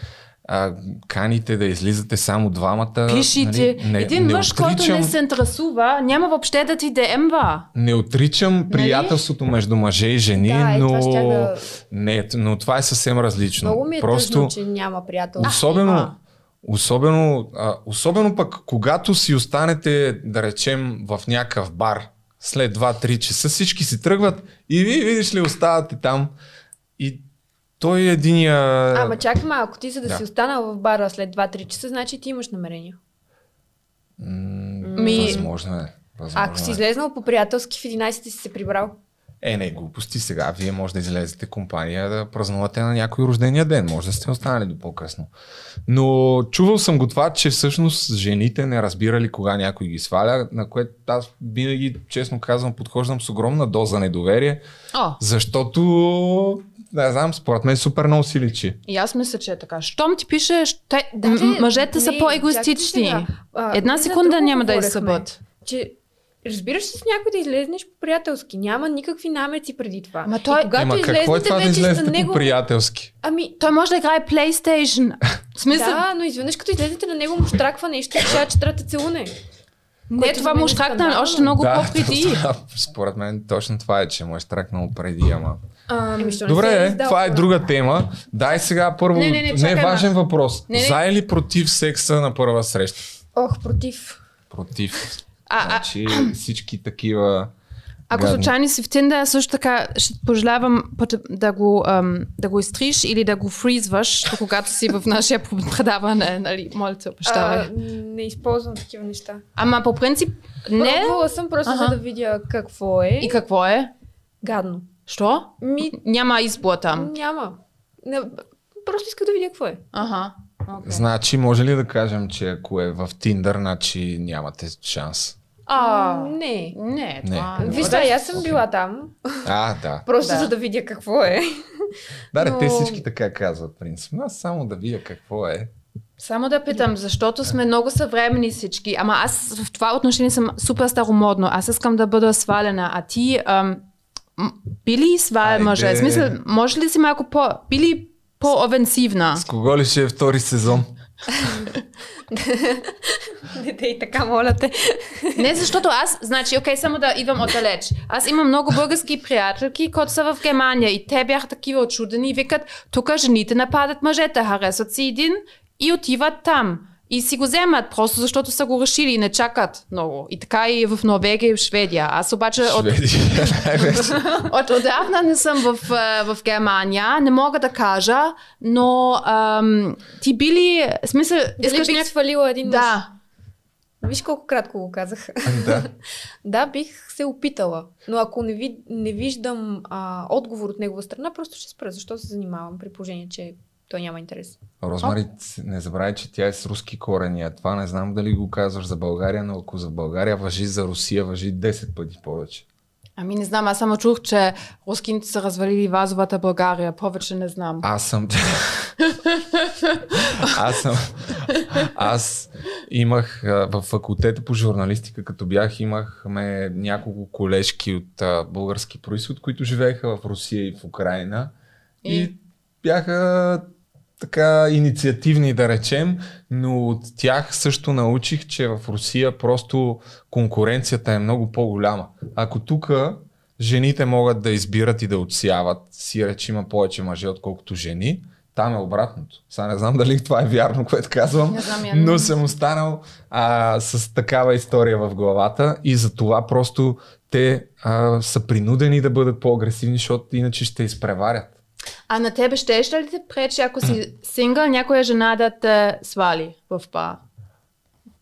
а, каните да излизате само двамата. Пишите. нали, не, Един не мъж, който отричам, не се интересува, няма въобще да ти ДМва. Не отричам приятелството между мъже и жени, Да, но... това щях да- Не, но това е съвсем различно. Много ми е Просто... тъжно, че няма приятел. Особено, особено, а, особено пък, когато си останете, да речем, в някакъв бар, след 2-3 часа, всички си тръгват и вие, видиш ли, оставате там и той е единия... Ама чакай малко, ти за да, Да. си останал в бара след 2-3 часа, значи ти имаш намерение. М, Ми- Възможно е. Възможно Ако си е. излезнал по приятелски в 11 си се прибрал. Е, не, глупости сега. Вие може да излезете компания да празнувате на някой рождения ден. Може да сте останали до по-късно. Но чувал съм го това, че всъщност жените не разбирали кога някой ги сваля, на което аз винаги, честно казвам, подхождам с огромна доза недоверие, О, защото, не знам, според мен супер много си личи. и аз мисля, че е така. Щом ти пишеш, те, Да, м- мъжете са не, по-егоистични. чакай сега. А, Една секунда няма да изсъбат. Че разбираш се с някой да излезнеш по-приятелски. Няма никакви намеци преди това. Ама той- И когато Ема какво е това да вече излезете на него... по-приятелски? Ами, Той може да играе PlayStation. В смисъл, да, но изведнъж като излезете на него му штраква нещо и сега че трябва да целуне. не, това му е штракна още много да, по-преди. това- според мен точно това е, че му е стракнал преди, ама... Еми, що не Добре, се е, издал, това е друга тема. Дай сега първо. Не, не, не, не чакай, е важен въпрос. Не, не. За или против секса на първа среща? Ох, против. Против. А, а, Значи всички такива. Ако гадни- случайно си в Тиндер, също така ще пожелавам да го, ам, да го изтриш или да го фризваш, когато си в нашия предаване, нали, моля те, А, обещавай. не използвам такива неща. Ама по принцип, не. Пробвала съм просто Аха. за да видя какво е. И какво е? Гадно. Що? Ми, Няма избор там. няма. Не, просто иска да видя какво е. Ага. Okay. Значи, може ли да кажем, че ако е в Тиндър, значи нямате шанс? А, Не. не, Не. това Виж, Виж, аз съм била там, А, да. просто Да. за да видя какво е. Да, но... Те всички така казват, принципно. Аз само да видя какво е. Само да питам, защото сме много съвремени всички. Ама аз в това отношение съм супер старомодно. Аз искам да бъда свалена. А ти ам, м- би ли сваля мъже? В смисъл, може ли си малко по... Би ли по-овенсивна? С кого ли ще е втори сезон? Не, и така, моля те. Не, защото аз, значи, окей, само да идвам отдалеч. Аз имам много български приятелки, които са в Германия и те бяха такива очудени и викат, тук жените нападат мъжете, харесват си един и отиват там. И си го вземат, просто защото са го решили и не чакат много. И така и в Норвегия и в Шведия. Аз обаче от, от отдавна не съм в, в Германия, не мога да кажа, но ам, ти били, смисъл, искаш бих няк... свалила един мъж? Да, Виж колко кратко го казах. да. да, бих се опитала. Но ако не, ви, не виждам а, отговор от негова страна, просто ще спра. Защо се занимавам при положение, че той няма интерес? Розмари, не забравяй, че тя е с руски корени. А това не знам дали го казваш за България, но ако за България въжи за Русия, въжи 10 пъти повече. Ами не знам, аз само чух, че рускините са развалили вазовата България. Повече не знам. Аз съм... аз съм... Аз имах в факултета по журналистика, като бях, имахме няколко колежки от а, български происход, които живееха в Русия и в Украина. И, И? и бяха така инициативни, да речем, но от тях също научих, че в Русия просто конкуренцията е много по-голяма. Ако тук жените могат да избират и да отсяват, си реч има повече мъже, отколкото жени, там е обратното. Сега не знам дали това е вярно, което казвам, Не знам, я но не- съм останал а, с такава история в главата и за това просто те а, са принудени да бъдат по-агресивни, защото иначе ще изпреварят. А на тебе щеш ли те пречи, ако си сингъл, някоя жена да те свали в бар?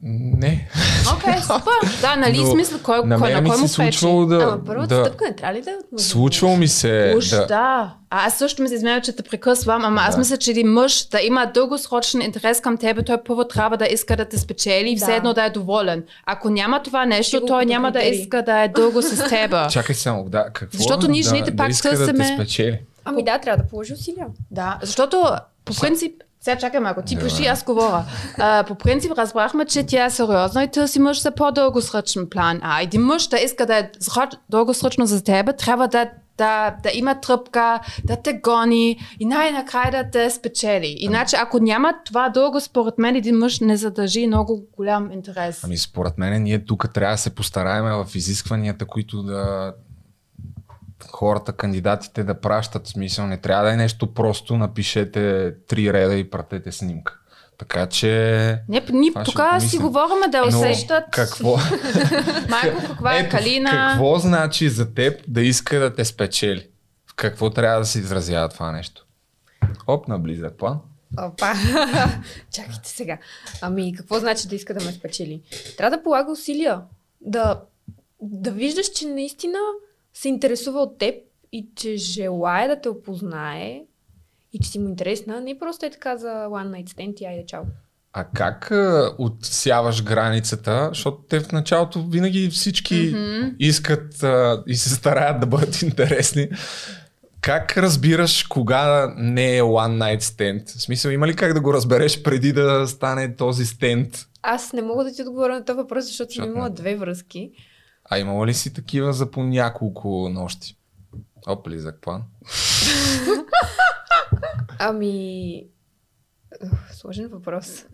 Не. Окей, супер. Да, нали Но смисъл, кой, на кой, на ми кой му се пречи? случвало да... Ама първата да стъпка не трябва ли да случвало ми се Уж, да. да... А аз също ми се измеря, че те прекъсвам, ама аз Да. мисля, че един мъж да има дългосрочен интерес към тебе, той първо трябва да иска да те спечели и все едно да е доволен. Ако няма това нещо, той няма да иска да е дълго с тебе. Чакай само, да, какво? Защото ние да, жените да пак иска да търсиме- те спечели. Ами да, трябва да положи усилия. Да, защото по принцип Сега чакай малко, ти Добре. пиши, аз говоря. А, по принцип разбрахме, че тя е сериозна и търси мъж за по-дългосрочен план. А един мъж да иска да е сроч- дългосрочно за тебе, трябва да, да, да има тръпка, да те гони и най-накрая да те спечели. Иначе, ако няма това дълго, според мен един мъж не задържи много голям интерес. Ами според мен ние тук трябва да се постараем в изискванията, които да хората, кандидатите да пращат смисъл. Не трябва да е нещо просто, напишете три реда и пратете снимка. Така че... Не, ще тук си говорим да Но усещат какво, майко каква е ето, калина. какво значи за теб да иска да те спечели? В какво трябва да се изразява това нещо? Оп, на близък план. Опа. Чакайте сега. Ами, какво значи да иска да ме спечели? Трябва да полага усилия. Да, да виждаш, че наистина се интересува от теб и че желая да те опознае и че си му интересна. Не просто е така за one night stand и айде чао. А как а, отсяваш границата? Защото те в началото винаги всички mm-hmm. искат а, и се стараят да бъдат интересни. Как разбираш кога не е one night stand? В смисъл, има ли как да го разбереш преди да стане този стенд? Аз не мога да ти отговоря на този въпрос, защото съм Защото имала не. две връзки. А имала ли си такива за по няколко нощи? Оп, близък план. Ами... Сложен въпрос.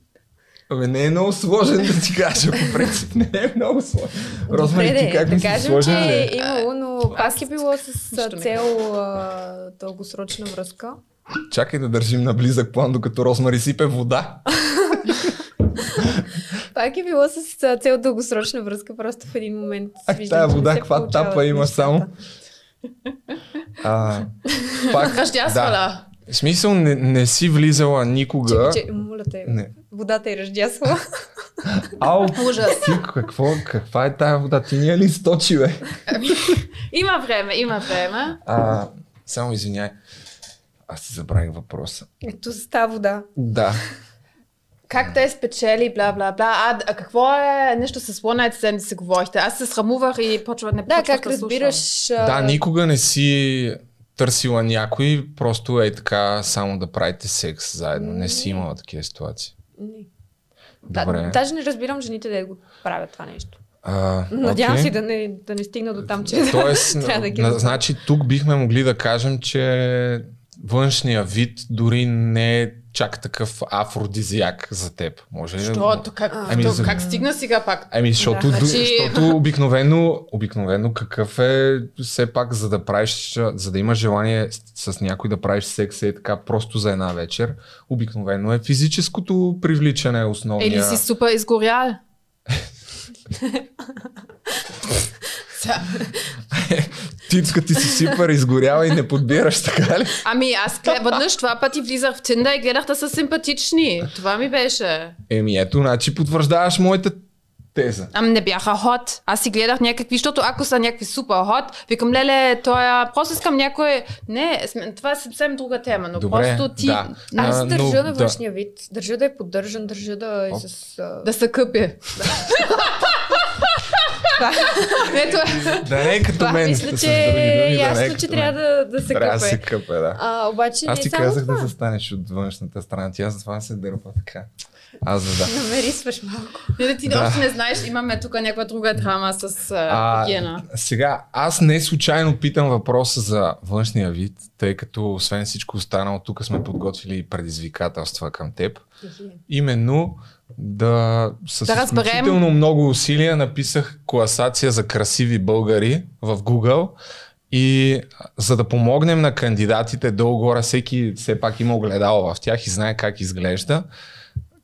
Абе, не е много сложен да ти кажа, по принцип не е много сложен. Розмари, ти как да мислиш, кажем, сложен че е е? имало, но пак е било с не цел а, дългосрочна връзка. Чакай да държим на близък план, докато Розмари сипе вода. Пак е било с цел дългосрочна връзка, просто в един момент А виждам, тая вода, каква тапа има нещата. само? А, пак, Ръждясвала. В смисъл не, не си влизала никога. Че, че, моля те, Не. водата е ръждясала. Ау, Ужас. ти какво, каква е тая вода? Ти ни е ли сточи, бе? Има време, има време. А, само извиняй. Аз си забравих въпроса. Ето с тази вода. Да. Как те спечели, бла, бла, бла. А, а какво е нещо с One Night Stand да се говорихте? Аз се срамувах и почва не Да, как слушам. разбираш... а, Да, никога не си търсила някой, просто е така само да правите секс заедно. Не си имала такива ситуации. Не. Добре. Да, даже не разбирам жените да го правят това нещо. А, Надявам окей. се да не, да не стигна до там, че Тоест, трябва да ги значи тук бихме могли да кажем, че външния вид дори не е чак такъв афродизиак за теб. Може ли? Що? То как, Ами, то, за- как стигна сега пак? Ами, защото, Да. Значи- защото обикновено, обикновено какъв е все пак, за да правиш, за да имаш желание с, с някой да правиш секс е така просто за една вечер, обикновено е физическото привличане е основния. Или си супер изгорял? Сега. Тицка ти си сипър, изгоряла и не подбираш, така ли? Ами аз веднъж това пъти влизах в Тинда и гледах да са симпатични. Това ми беше. Еми ето, значи потвърждаваш моята теза. Ами не бяха хот. Аз си гледах някакви, защото ако са някакви супер хот, викам, леле, той. Просто искам някой... Не, това е съвсем друга тема, но Добре, просто ти... да. Аз А, държа но на да. външния вид. Държа да е поддържан, държа да е Оп. с... а, Да се къпи. Ето е. Да не е като Това мен. мисля, че е не ясно, че трябва да, да се Трябва да се къпе. къпе, да. А, обаче Аз не ти казах това. да застанеш от външната страна. Тя затова се дърпа така. Аз да да. Намерисваш малко. Не, да ти Да. още не знаеш, имаме тук някаква друга драма с а, А, хигиена. сега, аз не случайно питам въпроса за външния вид, тъй като освен всичко останало, тук сме подготвили предизвикателства към теб. Именно да с Да изключително много усилия написах класация за красиви българи в Google и за да помогнем на кандидатите долу-горе, всеки все пак има огледало в тях и знае как изглежда.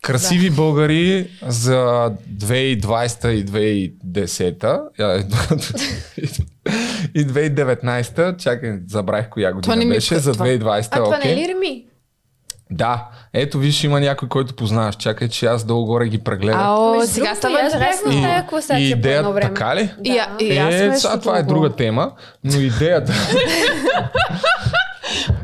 Красиви да. българи за 2020 и 2010 а, и 2019, чакай, забравих коя година не ми- беше, за това- 2020, А това окей. не е ли Реми? Да, ето виж има някой, който познаваш. Чакай, че аз долу-горе ги прегледам. Ао, Между сега става и интересно. в тая класация и идеята, време. така ли? И, а- и аз е, сега това е друга тема, но идеята...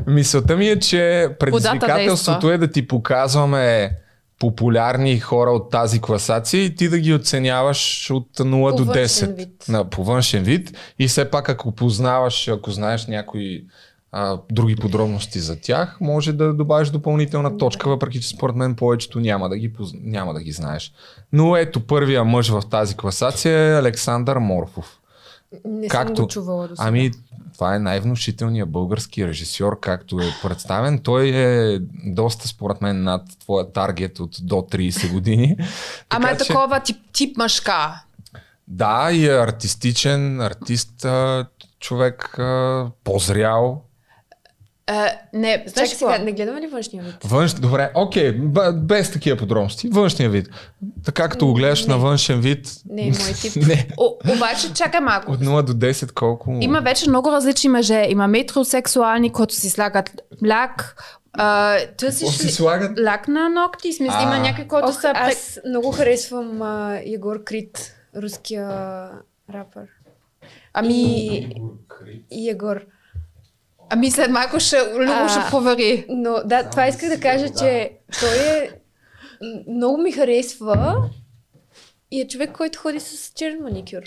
Мисълта ми е, че предизвикателството е да ти показваме популярни хора от тази класация и ти да ги оценяваш от 0 По до външен 10 вид. На, по външен вид и все пак ако познаваш, ако знаеш някой а, други подробности за тях, може да добавиш допълнителна точка, въпреки че според мен повечето няма да ги, няма да ги знаеш. Но ето първия мъж в тази класация е Александър Морфов. Не Както- съм го чувала до сега. Ами, това е най-внушителният български режисьор, както е представен. Той е доста, според мен, над твоя таргет от до 30 години. Ама е такова тип, тип мъжка. Да, и е артистичен, артист, човек по-зрял. Е, не, знаеш сега, не гледаме ли външния вид? Външ... Добре, окей, б- без такива подробности. Външния вид. Така като го гледаш Не. на външен вид. Не мой тип. не. О, обаче, чакай малко. От 0 до 10 колко? Има вече много различни мъже. Има метросексуални, които си слагат лак. А, търсиш си слагат? лак на ногти? Смисъл, А. има някакви, които са... Аз... много харесвам а, Егор Крит, руския рапър. Ами, Егор. Ами след малко ще, А. ще провери. Но да, това исках да кажа, че той е... Много ми харесва и е човек, който ходи с черен маникюр.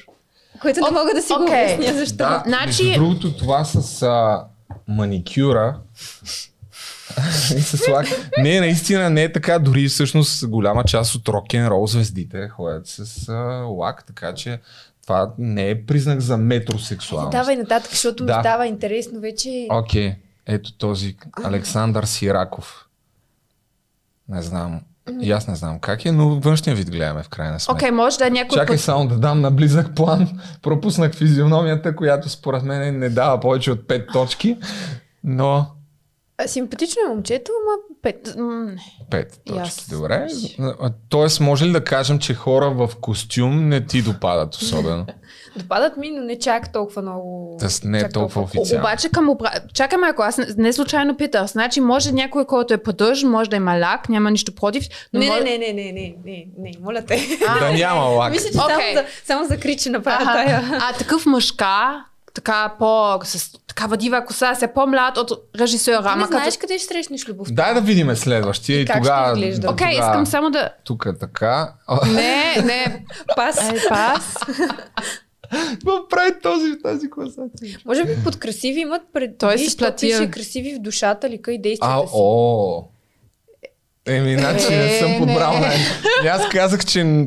Който не мога да си го окей. обясня защо. Да, Значи- между другото това с а, маникюра и с лак. Не, наистина не е така. Дори всъщност голяма част от рок-н-рол звездите ходят с а, лак, така че това не е признак за метросексуалност. Давай нататък, защото Да. става интересно вече. Окей, ето този Александър Сираков. Не знам. И аз не знам как е, но външния вид гледаме в крайна сметка. Окей, може да е някой Чакай път... само да дам на близък план. Пропуснах физиономията, която според мен не дава повече от 5 точки, но Симпатично е момчето, ама пет. М, не. 5 точки. Ясно. Добре. А, Тоест, може ли да кажем, че хора в костюм не ти допадат особено? Допадат ми, но не чак толкова много. Тоест, не е чак толкова официално. Обаче към обра... Чакай малко, аз не, не случайно питах. Значи може някой, който е поддържан, може да има лак, няма нищо против. Но Не, може... не, не, не, не, не, не, моля те. Да няма лак. Мисля, че Окей. само, за, само за кричи направя тая. А такъв мъжка, така по... с такава дива коса, се по-млад от режисьора. Ти не Ама знаеш като... къде ще срещнеш любовта. Дай да видим следващия и, И тогава... Окей, искам само да... Тук е така. Не, не, Пас. е, пас. Какво прави този в тази класация? Може би под красиви имат пред... Той се то платил. пише красиви в душата, лика и А, действията си. о. Еми, значи не съм Е, подбрал не. най И Аз казах, че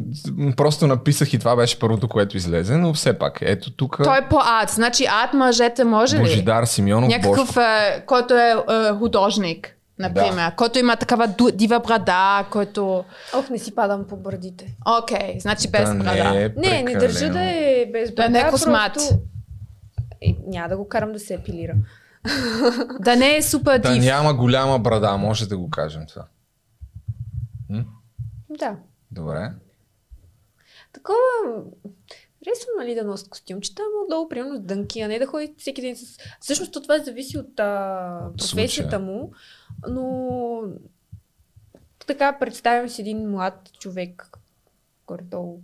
просто написах и това беше първото, което излезе, но все пак, ето тук Той е по-ад. Значи ад мъжете може ли? Божидар Симеонов Някакъв, Бошко. е, който е, е художник, например. Който има такава дива брада, който... Ох, не си падам по бърдите. Окей, значи без Да брада. не е Не, не държа да е без Да не е брада, космат. просто- Е, няма да го карам да се епилира. Да не е супер Да див. няма голяма брада, може да го кажем това. Да. Добре. Такова... Харесвам, нали, да носи костюмчета, ама отдолу, примерно, с дънки, а не да ходи всеки ден с... Всъщност, то това зависи от а, професията му, но така представям си един млад човек, горе-долу.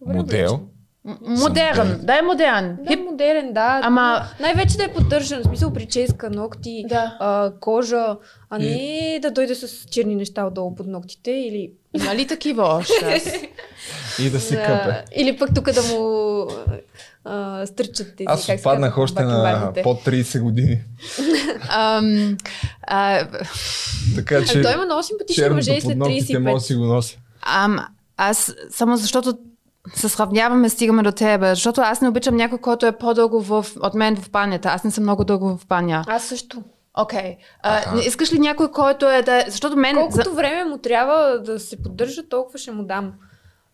добре Модел. облечен. М- Модерн. Да е модерн. Да, Хип. модерен, да. Ама- Най-вече да е поддържан, в смисъл прическа, ногти, Да. а, кожа, а не да дойде с черни неща отдолу под ногтите или... Има ли такива още? И да си Да, къпе. Или пък тук да му а, стърчат тези, Аз как казва, още на под 30 години. Ам, а, Така че А той има много симпатични мъже под след ногтите може да 35. си го носи. ам, аз само защото се сравняваме, стигаме до тебе. Защото аз не обичам някой, който е по-дълго в, от мен в банята. Аз не съм много дълго в баня. Аз също. Окей. Okay. Не искаш ли някой, който е да... Защото мен... Колкото време му трябва да се поддържа, толкова ще му дам.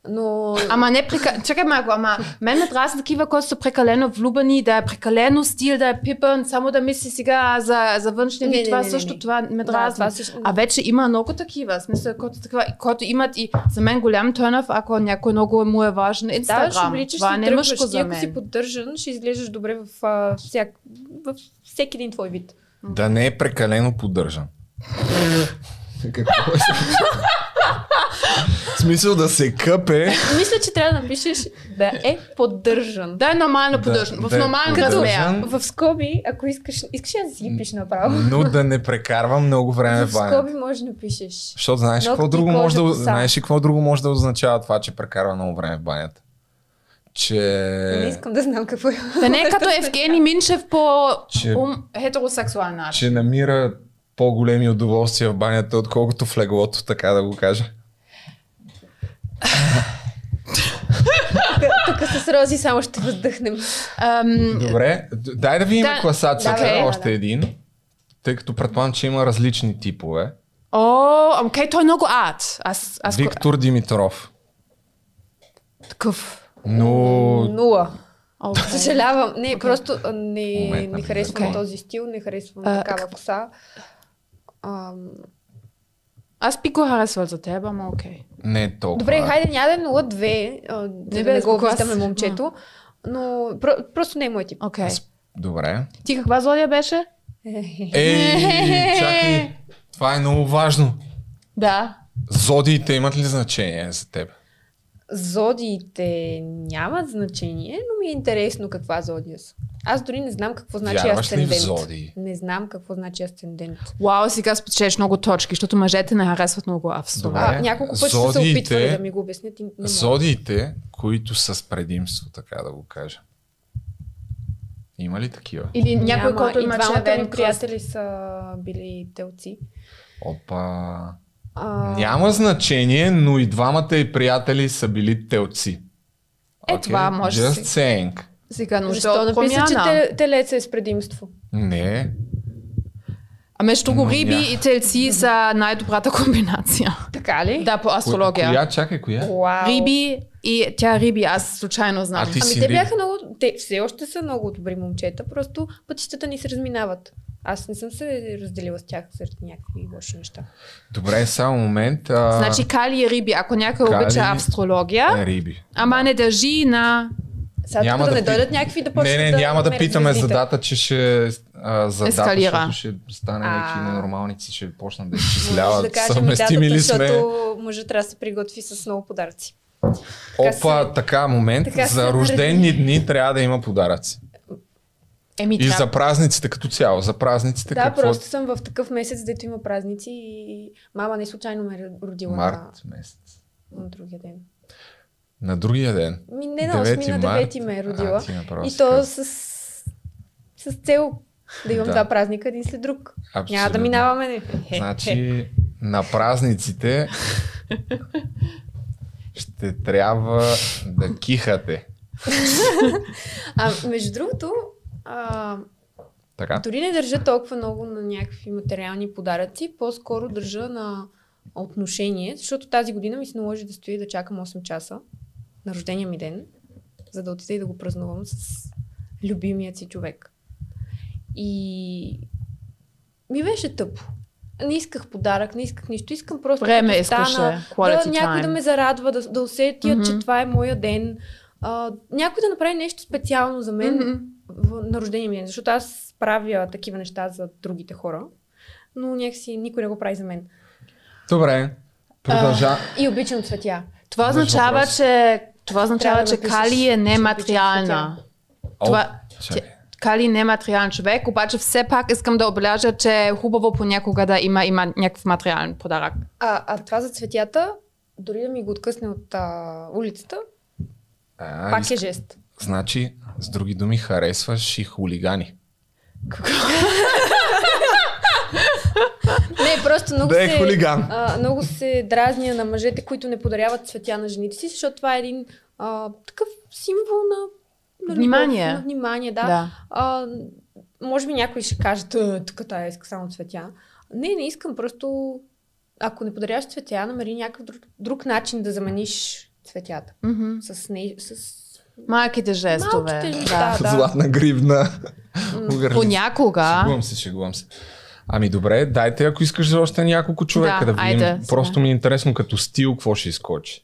Но... Ама не прека... Чакай малко, ама мен ме дразни такива, които са прекалено влюбени, да е прекалено стил, да е пипан, само да мисли сега за, за външния вид. Това не, не, също, не. това ме Да, дразни. това също- А вече има много такива, смисъл, които, такива, които имат и за мен голям търнъв, ако някой много му е важен Да, ще Инстаграм. обличаш това и не е мъжко Ти за ако си мен. поддържан, ще изглеждаш добре в, а, всяк... в всеки един твой вид. Да не е прекалено поддържан. Какво е? В смисъл да се къпе. Мисля, че трябва да напишеш да е поддържан. Да е нормално Да, поддържан, в да е поддържан. В скоби, ако искаш, искаш да си пиш направо. Но да не прекарва много време В в банята. скоби можеш да напишеш. Защото знаеш Ногти, какво друго може да, знаеш ли какво друго може да означава това, че прекарва много време в банята? че... Не искам да знам какво е. Да не е като Евгений Минчев по Че- ум, хетеросексуален начин. че намира по-големи удоволствия в банята, отколкото в леглото, така да го кажа. Тук с Рози само ще въздъхнем. Ам, Добре, дай да видим Да, класацията, давай. още един. Тъй като предполагам, че има различни типове. О, окей, той е много арт. Аз, аз Виктор Димитров. такъв. Но Нула. Окей. Съжалявам. Не, просто а, не, Момент не харесвам Окей. този стил, не харесвам А, такава коса. Ам, Аз би го харесвал за теб, ама окей. не е толкова. Добре, хайде, няма да е 0-2, а, да Не го виждаме момчето, но про- просто не е мой тип. Окей. Добре. Ти каква зодия беше? Ей, чакай. Това е много важно. Да. Зодиите имат ли значение за теб? Зодиите нямат значение, но ми е интересно каква зодия са. Аз дори не знам какво значи Вярваш ли в асцендент. зодии? Не знам какво значи асцендент. Вау, сега спечелиш много точки, защото мъжете не харесват много. Добре. А, няколко пъти са се Зодиите- опитвали да ми го обяснят и не мога. Зодиите, които са с предимство, така да го кажа. Има ли такива? Или някой, който и има червен приятели са били телци. Опа. А, Няма значение, но и двамата и приятели са били телци. Е, това може Just да си- saying. Сега нужда Защо от написа, че те, телец е с предимство? Не. А между М, риби ня. и телци са най-добрата комбинация. Така ли? Да, по астрология. Коя? Чакай, коя? Вау. Риби и тя риби, аз случайно знам. А ти Ами си те бяха много... Те все още са много добри момчета, просто пътищата ни се разминават. Аз не съм се разделила с тях заради някакви лоши неща. Добре, само момент. А... Значи кали и риби, ако някой Кали обича астрология, е, риби. ама не държи на Сега Няма да, да не пи- дойдат някакви да почнат Не, не, да няма да мерят питаме за звездите. дата, че ще... А, за Ескалира. дата, защото ще стане някакви ненормалници, ще почнат да Може изчисляват. да кажем и Съвместими датата, ли сме? защото мъжът трябва да се приготви с много подаръци. Опа, се- така, момент. така за рождени дни трябва да има подаръци. Еми, И трябва. за празниците като цяло. За празниците Да, какво? просто съм в такъв месец, дето има празници и мама не случайно ме е родила Март месец. на, на другия ден. На другия ден. Ми, не на 9 8, на март. 9 ме е А, родила. направо и то с, с цел да имам Да. два празника един след друг. Няма да Абсолютно. минаваме. Не. Значи на празниците ще трябва да кихате. А между другото, а, Така? дори не държа толкова много на някакви материални подаръци, по-скоро държа на отношение, защото тази година ми се наложи да стоя и да чакам 8 часа на рождения ми ден, за да отида и да го празнувам с любимият си човек. И ми беше тъпо. Не исках подарък, не исках нищо. Искам просто Време искаше, стана, да, някой time. да ме зарадва, да, да усетя, Мгм. че това е моя ден. А, някой да направи нещо специално за мен Мгм. в, на рождения ми ден, защото аз правя такива неща за другите хора, но някакси никой не го прави за мен. Добре. Продължа. И обичам цветя. Това означава, че това означава, да че Кали е нематериална. О, Това, че- Кали е нематериален човек, обаче все пак искам да обележа, че е хубаво понякога да има, има някакъв материален подарък. А, а това за цветята, дори да ми го откъсне от а, улицата, А, пак иск- е жест. Значи, с други думи, харесваш и хулигани. Не, просто много Да е се, хулиган. а, много се дразня на мъжете, които не подаряват цветя на жените си, защото това е един а, такъв символ на, на любов, Внимание. На внимание, да. Да. А, може би някой ще каже, «Та, тук тая иска само цветя. Не, не искам, просто ако не подаряваш цветя, намери някакъв друг, друг начин да замениш цветята. Мгм. С, не, с Малките жестове. малките да. Да. Златна гривна. Понякога. Шегувам се, шегувам се. Ами добре, дайте ако искаш за още няколко човека Да, да, видим. айде, сега. Просто ми е интересно като стил какво ще изкочи.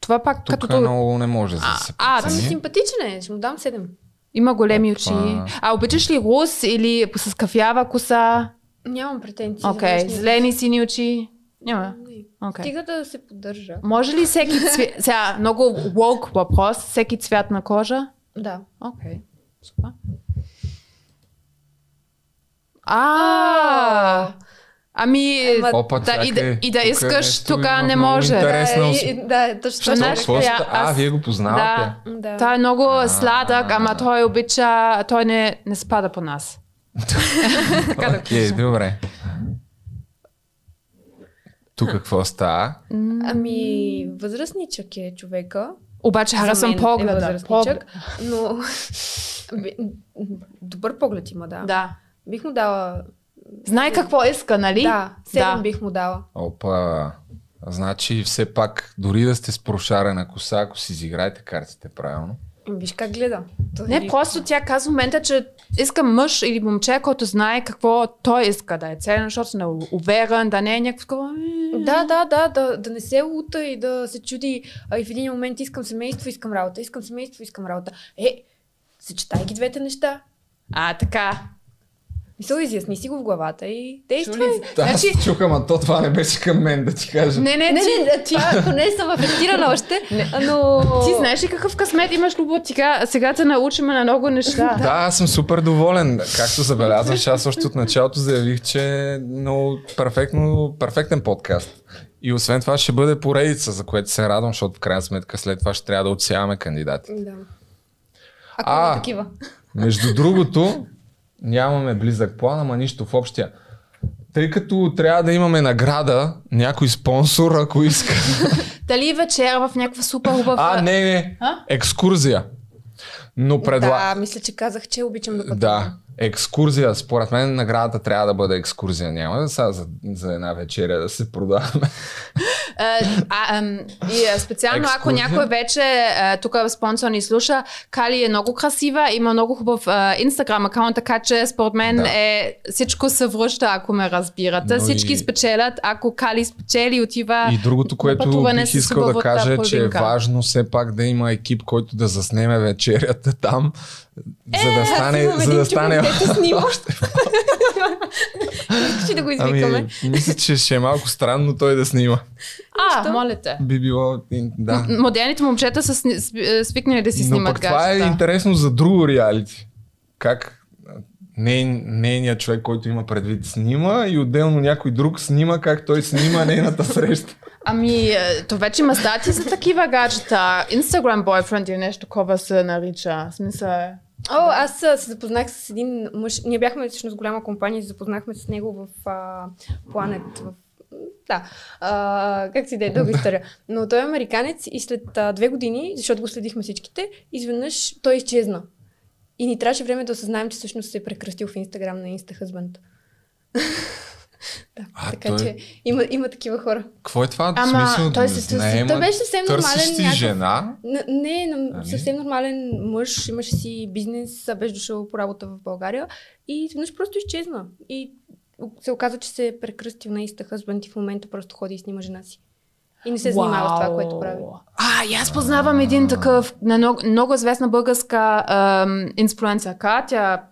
Това пак Тук като... много не може да А, се а, прецени. симпатичен е, ще му дам 7. Има големи Опа. очи. А обичаш ли рус или с кафява коса? Нямам претенции. Окей. външния Зелени, сини очи? Няма. Окей. Стига да се поддържа. Може ли всеки цвят... Сега, много woke въпрос. Всеки цвят на кожа? Да. Окей. Супер. А, Ами, Опа, да, и, да, и да тук е искаш, има не може. интересно. Да, да, точно Що така. знаеш, Какво я- ста- А, вие го познавате. Да. Да. Той е много сладък, ама той обича, той не, не спада по нас. Окей, добре. Тук какво става? Ами, възрастничък е човека. Обаче харесвам е погледа. възрастничък, но би- добър поглед има, да. Да. Бих му дала... Знае какво иска, нали? Да, седем Да. бих му дала. Опа. Значи все пак, дори да сте с прошарена коса, ако си изиграете картите правилно. Виж как гледа. Той Не, просто тя казва в момента, че иска мъж или момче, който знае какво той иска да е целен, защото не е уверен, да не е някакво такова. «М, Да, да, да, да, да не се лута и да се чуди. А и в един момент искам семейство, искам работа, искам семейство, искам работа. Е, съчетай ги двете неща. А, така. Мисъл, изясни си го в главата и действай. Да, Значи- аз чух, ама то това не беше към мен да ти кажа. Не, не, Не, ти, не, ти, ако не съм афектирана още, но... ти знаеш ли какъв късмет имаш, Любо? Сега, сега те научиме на много неща. Да, аз съм супер доволен. Както забелязваш, аз още от началото заявих, че е много перфектно, перфектен подкаст. И освен това ще бъде поредица, за което се радвам, защото в крайна сметка след това ще трябва да отсяваме кандидати. Да. Ако А. такива. Между другото, нямаме близък план, ама нищо в общия. Тъй като трябва да имаме награда, някой спонсор, ако иска. Дали вечер в някаква супер хубава... А, не, не. А? Екскурзия. Но предла... Да, мисля, че казах, че обичам да пътувам. Да, екскурзия. Според мен наградата трябва да бъде екскурзия. Няма да са за, за една вечеря да се продаваме. А, а, ам, и специално ако някой вече тук спонсор ни слуша, Кали е много красива, има много хубав инстаграм акаунт, така че според мен Да. е, всичко се връща, ако ме разбирате. Но Всички и- спечелят, ако Кали спечели, отива И другото, което бих искал да кажа, е, че е половинка. важно все пак да има екип, който да заснеме вечерята там, за да стане, имам за да стане дето снима. още. Искаш да го извикаме? Ами, мисля, че ще е малко странно той да снима. А, моля те. Би било, да. Модерните момчета са е, свикнали да си Но снимат пък това е интересно за друго реалити. Как не, нейният човек, който има предвид снима и отделно някой друг снима как той снима нейната среща. Ами, е, то вече има стати за такива гаджета. Instagram boyfriend или нещо такова се нарича. В Смисъл е. О, аз се запознах с един мъж. Ние бяхме всъщност голяма компания се запознахме с него в а, Planet. В... Да, а, как си да е дълга история. Но той е американец и след а, две години, защото го следихме всичките, изведнъж той изчезна. И ни трябваше време да осъзнаем, че всъщност се е прекръстил в Инстаграм на InstaHusband. да, А, така той- че има, има такива хора. Какво е това? Ама, смисъл, той се наема- той беше съвсем нормален си някакъв- жена. Н- Не, ами... Ами? съвсем нормален мъж, имаше си бизнес, беше дошъл по работа в България и изведнъж просто изчезна. И се оказа, че се е прекръстил на Иста Хъзбанд и в момента просто ходи и снима жена си. И не се занимава с това, което прави. А, и аз познавам един такъв на много, много известна българска ем, инфлуенсърка. Тя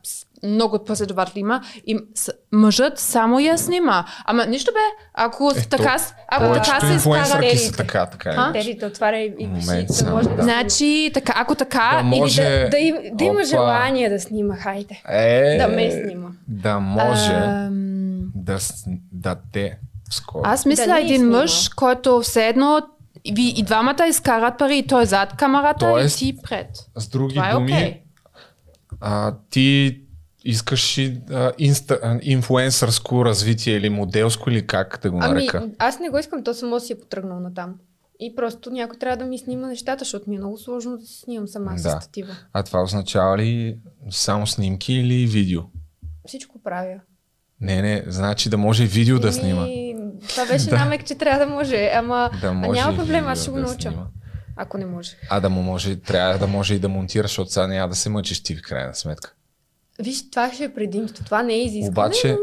много последователи има и с, мъжът само я снима. Ама нищо бе, ако Е, така, ако така се изкара... са така, така А? е. Тери да отваря и, и пиши, да може да. Значи, така, ако така... Да или може- Да, да, им, да има Опа. желание да снима, хайде. Е, Да ме снима. Да може Ам, да, да те скоро. Аз мисля Да един снима. мъж, който все едно и, ви, и двамата изкарат пари, и той зад камерата Тоест, и ти пред. С други Това е думи, окей. а, ти искаш и а, инста, а, инфлуенсърско развитие или моделско или как да го Ами, нарека? аз не го искам, то само си е потръгнал на там. И просто някой трябва да ми снима нещата, защото ми е много сложно да се снимам сама Да. с статива. А това означава ли само снимки или видео? Всичко правя. Не, не, значи да може и видео да Еми, снима. Това беше намек, че трябва да може, ама Да а може няма и проблем, аз ще го да науча, снима. ако не може. А да му може, трябва да може и да монтира, защото сега няма да се мъчиш ти в крайна сметка. Виж, това ще е предимство, това не е изискване. Обаче,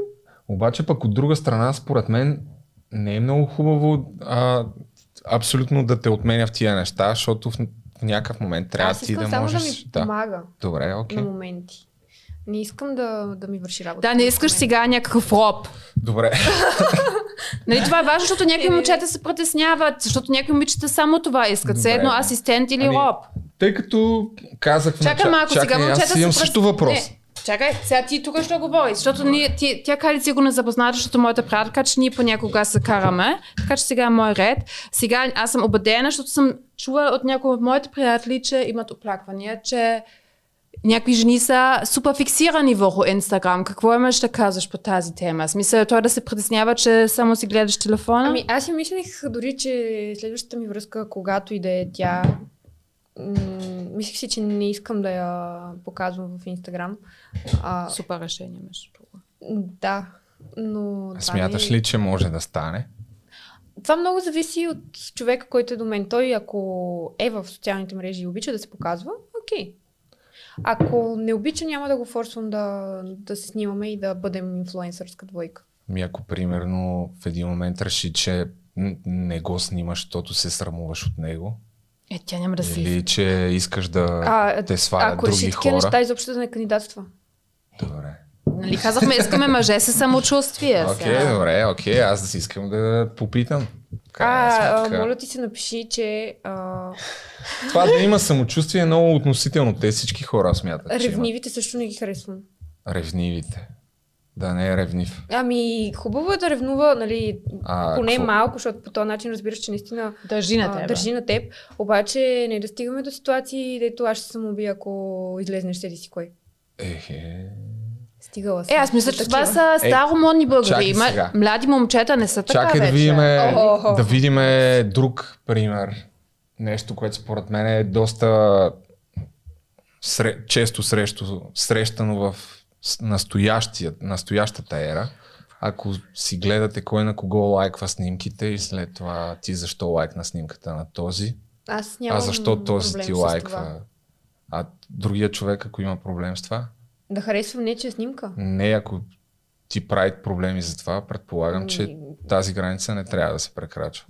но обаче пък от друга страна, според мен, не е много хубаво а, абсолютно да те отменя в тия неща, защото в, в някакъв момент трябва аз ти искам да само можеш... да ми да. помага Добре, окей. на моменти. Не искам да, да ми върши работа. Да, не искаш сега някакъв роб. Добре. Нали, това е важно, защото някои момчета се притесняват, защото някои момичета само това искат. Все едно асистент или Ами, роб. Тъй като казах в Чакай начало- малко, сега Чакай, момчета аз имам се също въпрос. Не. Чакай, сега ти тук ще говориш, защото ние, ти, тя Кали си го не запозната, защото моята приятелка, че ние понякога се караме, така че сега е мой ред. Сега аз съм убедена, защото съм чула от някои от моите приятели, че имат оплаквания, че някакви жени са супер фиксирани върху Инстаграм. Какво имаш да казваш по тази тема? Смисъл той да се притеснява, че само си гледаш телефона? Ами аз си мислех дори, че следващата ми връзка, когато и да е тя, м- мислех си, че не искам да я показвам в Инстаграм. А, Супер решение, между другото. да, но... А Смяташ ми- ли, че може да стане? Това много зависи от човека, който е до мен. Той, ако е в социалните мрежи и обича да се показва, окей. Ако не обича, няма да го форсвам да, да се снимаме и да бъдем инфлуенсърска двойка. Ми ако примерно в един момент реши, че не го снимаш, защото се срамуваш от него, Е, тя няма да си... или че искаш да А, те свалят ако реши други такива хора. неща, изобщо да не кандидатства. Добре. Нали казахме, искаме мъже с самочувствие. Окей, сега. добре, окей, аз да си искам да попитам. А, а, моля ти се напиши, че а, Това да има самочувствие е много относително. Те всички хора смятат, че имат. ревнивите също не ги харесвам. Ревнивите. Да не е ревнив. Ами, хубаво е да ревнува, нали, А, поне какво? малко, защото по този начин разбираш, че наистина Държи на а, теб. държи на теб. Обаче не да стигаме до ситуации, дето аз ще съм убия, ако излезнеш седи си кой. Ехе. Стигала съм. Е, аз мисля, че това са старомодни българи. сега. млади момчета не са така Чакай да вече. видим, Охо. да видим друг пример. Нещо, което според мен е доста сре, често срещу, срещано в настоящата ера. Ако си гледате кой на кого лайква снимките и след това ти защо лайкна снимката на този, Аз а защо този ти лайква, а другия човек, ако има проблем с това, Да харесвам нечия снимка. не ако ти прави проблеми за това, предполагам, че тази граница не трябва да се прекрачва.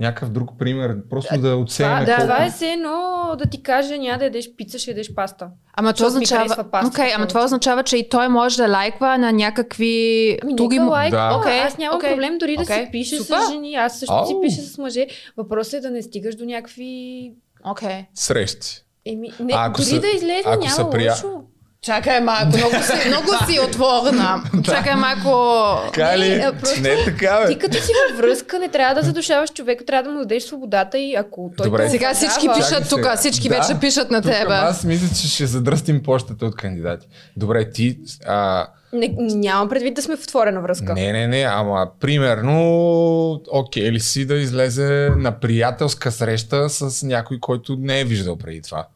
Някакъв друг пример, просто да оценим да, колко... това е все едно да ти каже няма да ядеш пица, ще ядеш паста. Ама това означава, пастата okay, ама това означава, че и той може да лайква на някакви Ами други... лайк, Да. okay, аз нямам окей, проблем дори да окей, си пише супер. с жени, аз също си Ау. пиша с мъже. Въпросът е да не стигаш до някакви... Окей. Срещи. Еми, не, А ако дори са- да излезе ако няма са прия- лошо. Чакай малко, много си, много си отворена. Чакай малко... Кали, Не, просто не е така, бе. Ти като си във връзка, не трябва да задушаваш човека, трябва да му дадеш свободата и ако той Добре. Сега всички пишат тук, всички Да, вече пишат на тебе. Аз мисля, че ще задръстим почтата от кандидати. Добре, ти... А, Не, нямам предвид да сме в отворена връзка. не, не, не, ама примерно, окей ли си да излезе на приятелска среща с някой, който не е виждал преди това.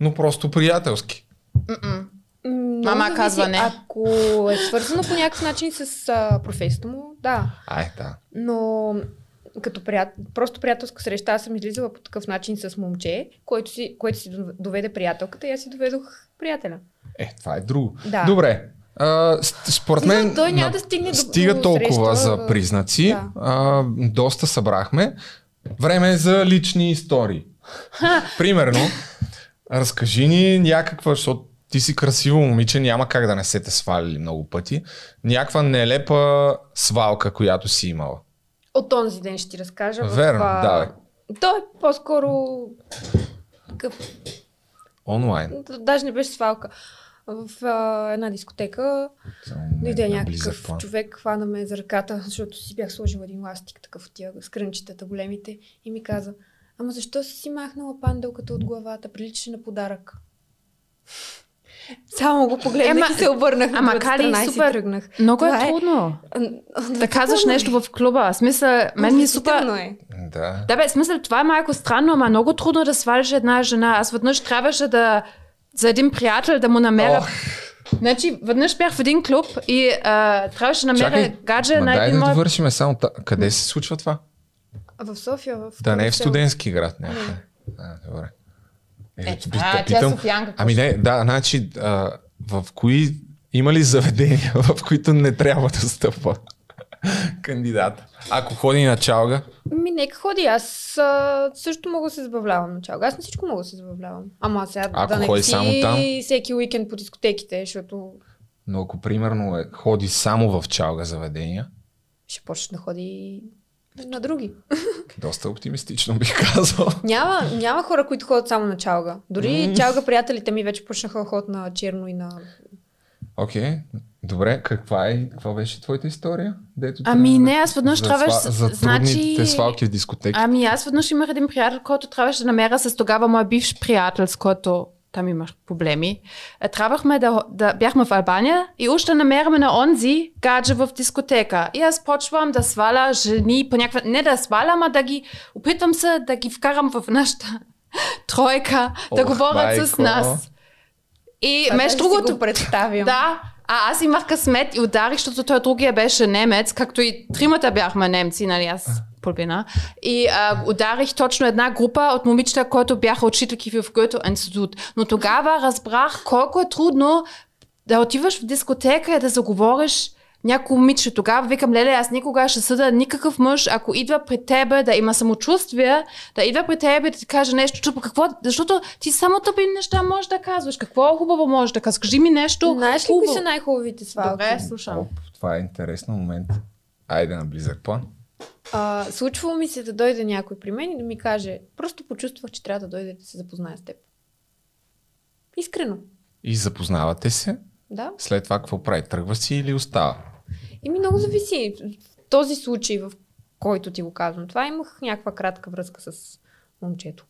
Но просто приятелски. Много Мама зависи. казва не. Ако е свързано по някакъв начин с а, професията му, да. Ай, да. Но като прият... просто приятелска среща, аз съм излизала по такъв начин с момче, който си, което си доведе приятелката и аз си доведох приятеля. Е, това е друго. Да. Добре. А, според мен той няма на- да стигне до- стига толкова среща, за признаци. да. А, доста събрахме. Време е за лични истории. Примерно, разкажи ни някаква, защото ти си красиво момиче, няма как да не се те свалили много пъти. Някаква нелепа свалка, която си имала. От този ден ще ти разкажа. Верно, а, давай. Той е по-скоро такъв Онлайн. Даже не беше свалка. В а, една дискотека дойде някакъв план. човек, хвана ме за ръката, защото си бях сложила един ластик, такъв от тия с крънчетата големите и ми каза, ама защо си си махнала панделката от главата, приличаше на подарък. Само го погледнах Ема- и се обърнах ама на Кали, страна и си супер. тръгнах. Много е Това е- трудно. Да казваш нещо в клуба. Смисъл, мен ми е супер... Е. Да. Да бе, смисъл, това е малко странно, ама много трудно да свалиш една жена. Аз веднъж трябваше да за един приятел да му намеря. Ох. Значи, веднъж бях в един клуб и а, трябваше да намеря гадже на дай един да мой... довършим само. Та... Къде се случва това? А в София, в Да не е в студентски град някъде. А, добре. Е, да тя е питам- Софиянка. Ами не, да, значи, а, в кои има ли заведения, в които не трябва да стъпва кандидата? Ако ходи на чалга, Ми, нека ходи. Аз а, също мога да се забавлявам начало. Аз на всичко мога да се забавлявам. Ама сега Ако да не ходи само там? всеки уикенд по дискотеките, защото но ако примерно е, ходи само в чалга заведения, ще почне да ходи на други. доста оптимистично бих казал. Няма, няма хора, които ходят само на чалга. Дори чалга приятелите ми вече почнаха ходят на черно и на Окей, добре, каква е, каква беше твоята история? Дето Ами не, аз веднъж за трябваше За значи- свалки в дискотеки. Ами аз веднъж имах един приятел, който трябваше да намеря с тогава моя бивш приятел, с който там имах проблеми. Е, Трябвахме да, да бяхме в Албания и още намеряме на онзи гадже в дискотека. И аз почвам да сваля жени по някаква... Не да свалям, а да ги... Опитвам се да ги вкарам в нашата тройка, да Ох, говорят с майко. нас. И Това между другото, го представям. да, а аз имах късмет и ударих, защото той другия беше немец, както и тримата бяхме немци, нали аз половина. И а, ударих точно една група от момичета, които бяха учителки в Гьоте институт. Но тогава разбрах колко е трудно да отиваш в дискотека и да заговориш някой момиче. Тогава викам, леле, аз никога ще съда никакъв мъж, ако идва при тебе да има самочувствие, да идва при тебе и да ти каже нещо, чупа какво, защото ти само тъпи неща можеш да казваш. Какво хубаво можеш да казваш? Кажи ми нещо Знаеш ли кои са най-хубавите свалки? Добре, слушам. Оп, това е интересен момент. Айде на близък план. А, случвало ми се да дойде някой при мен и да ми каже, просто почувствах, че трябва да дойде да се запознае с теб. Искрено. И запознавате се. Да. След това какво прави? Тръгва си или остава? И ми много зависи. В този случай, в който ти го казвам, това имах някаква кратка връзка с момчето.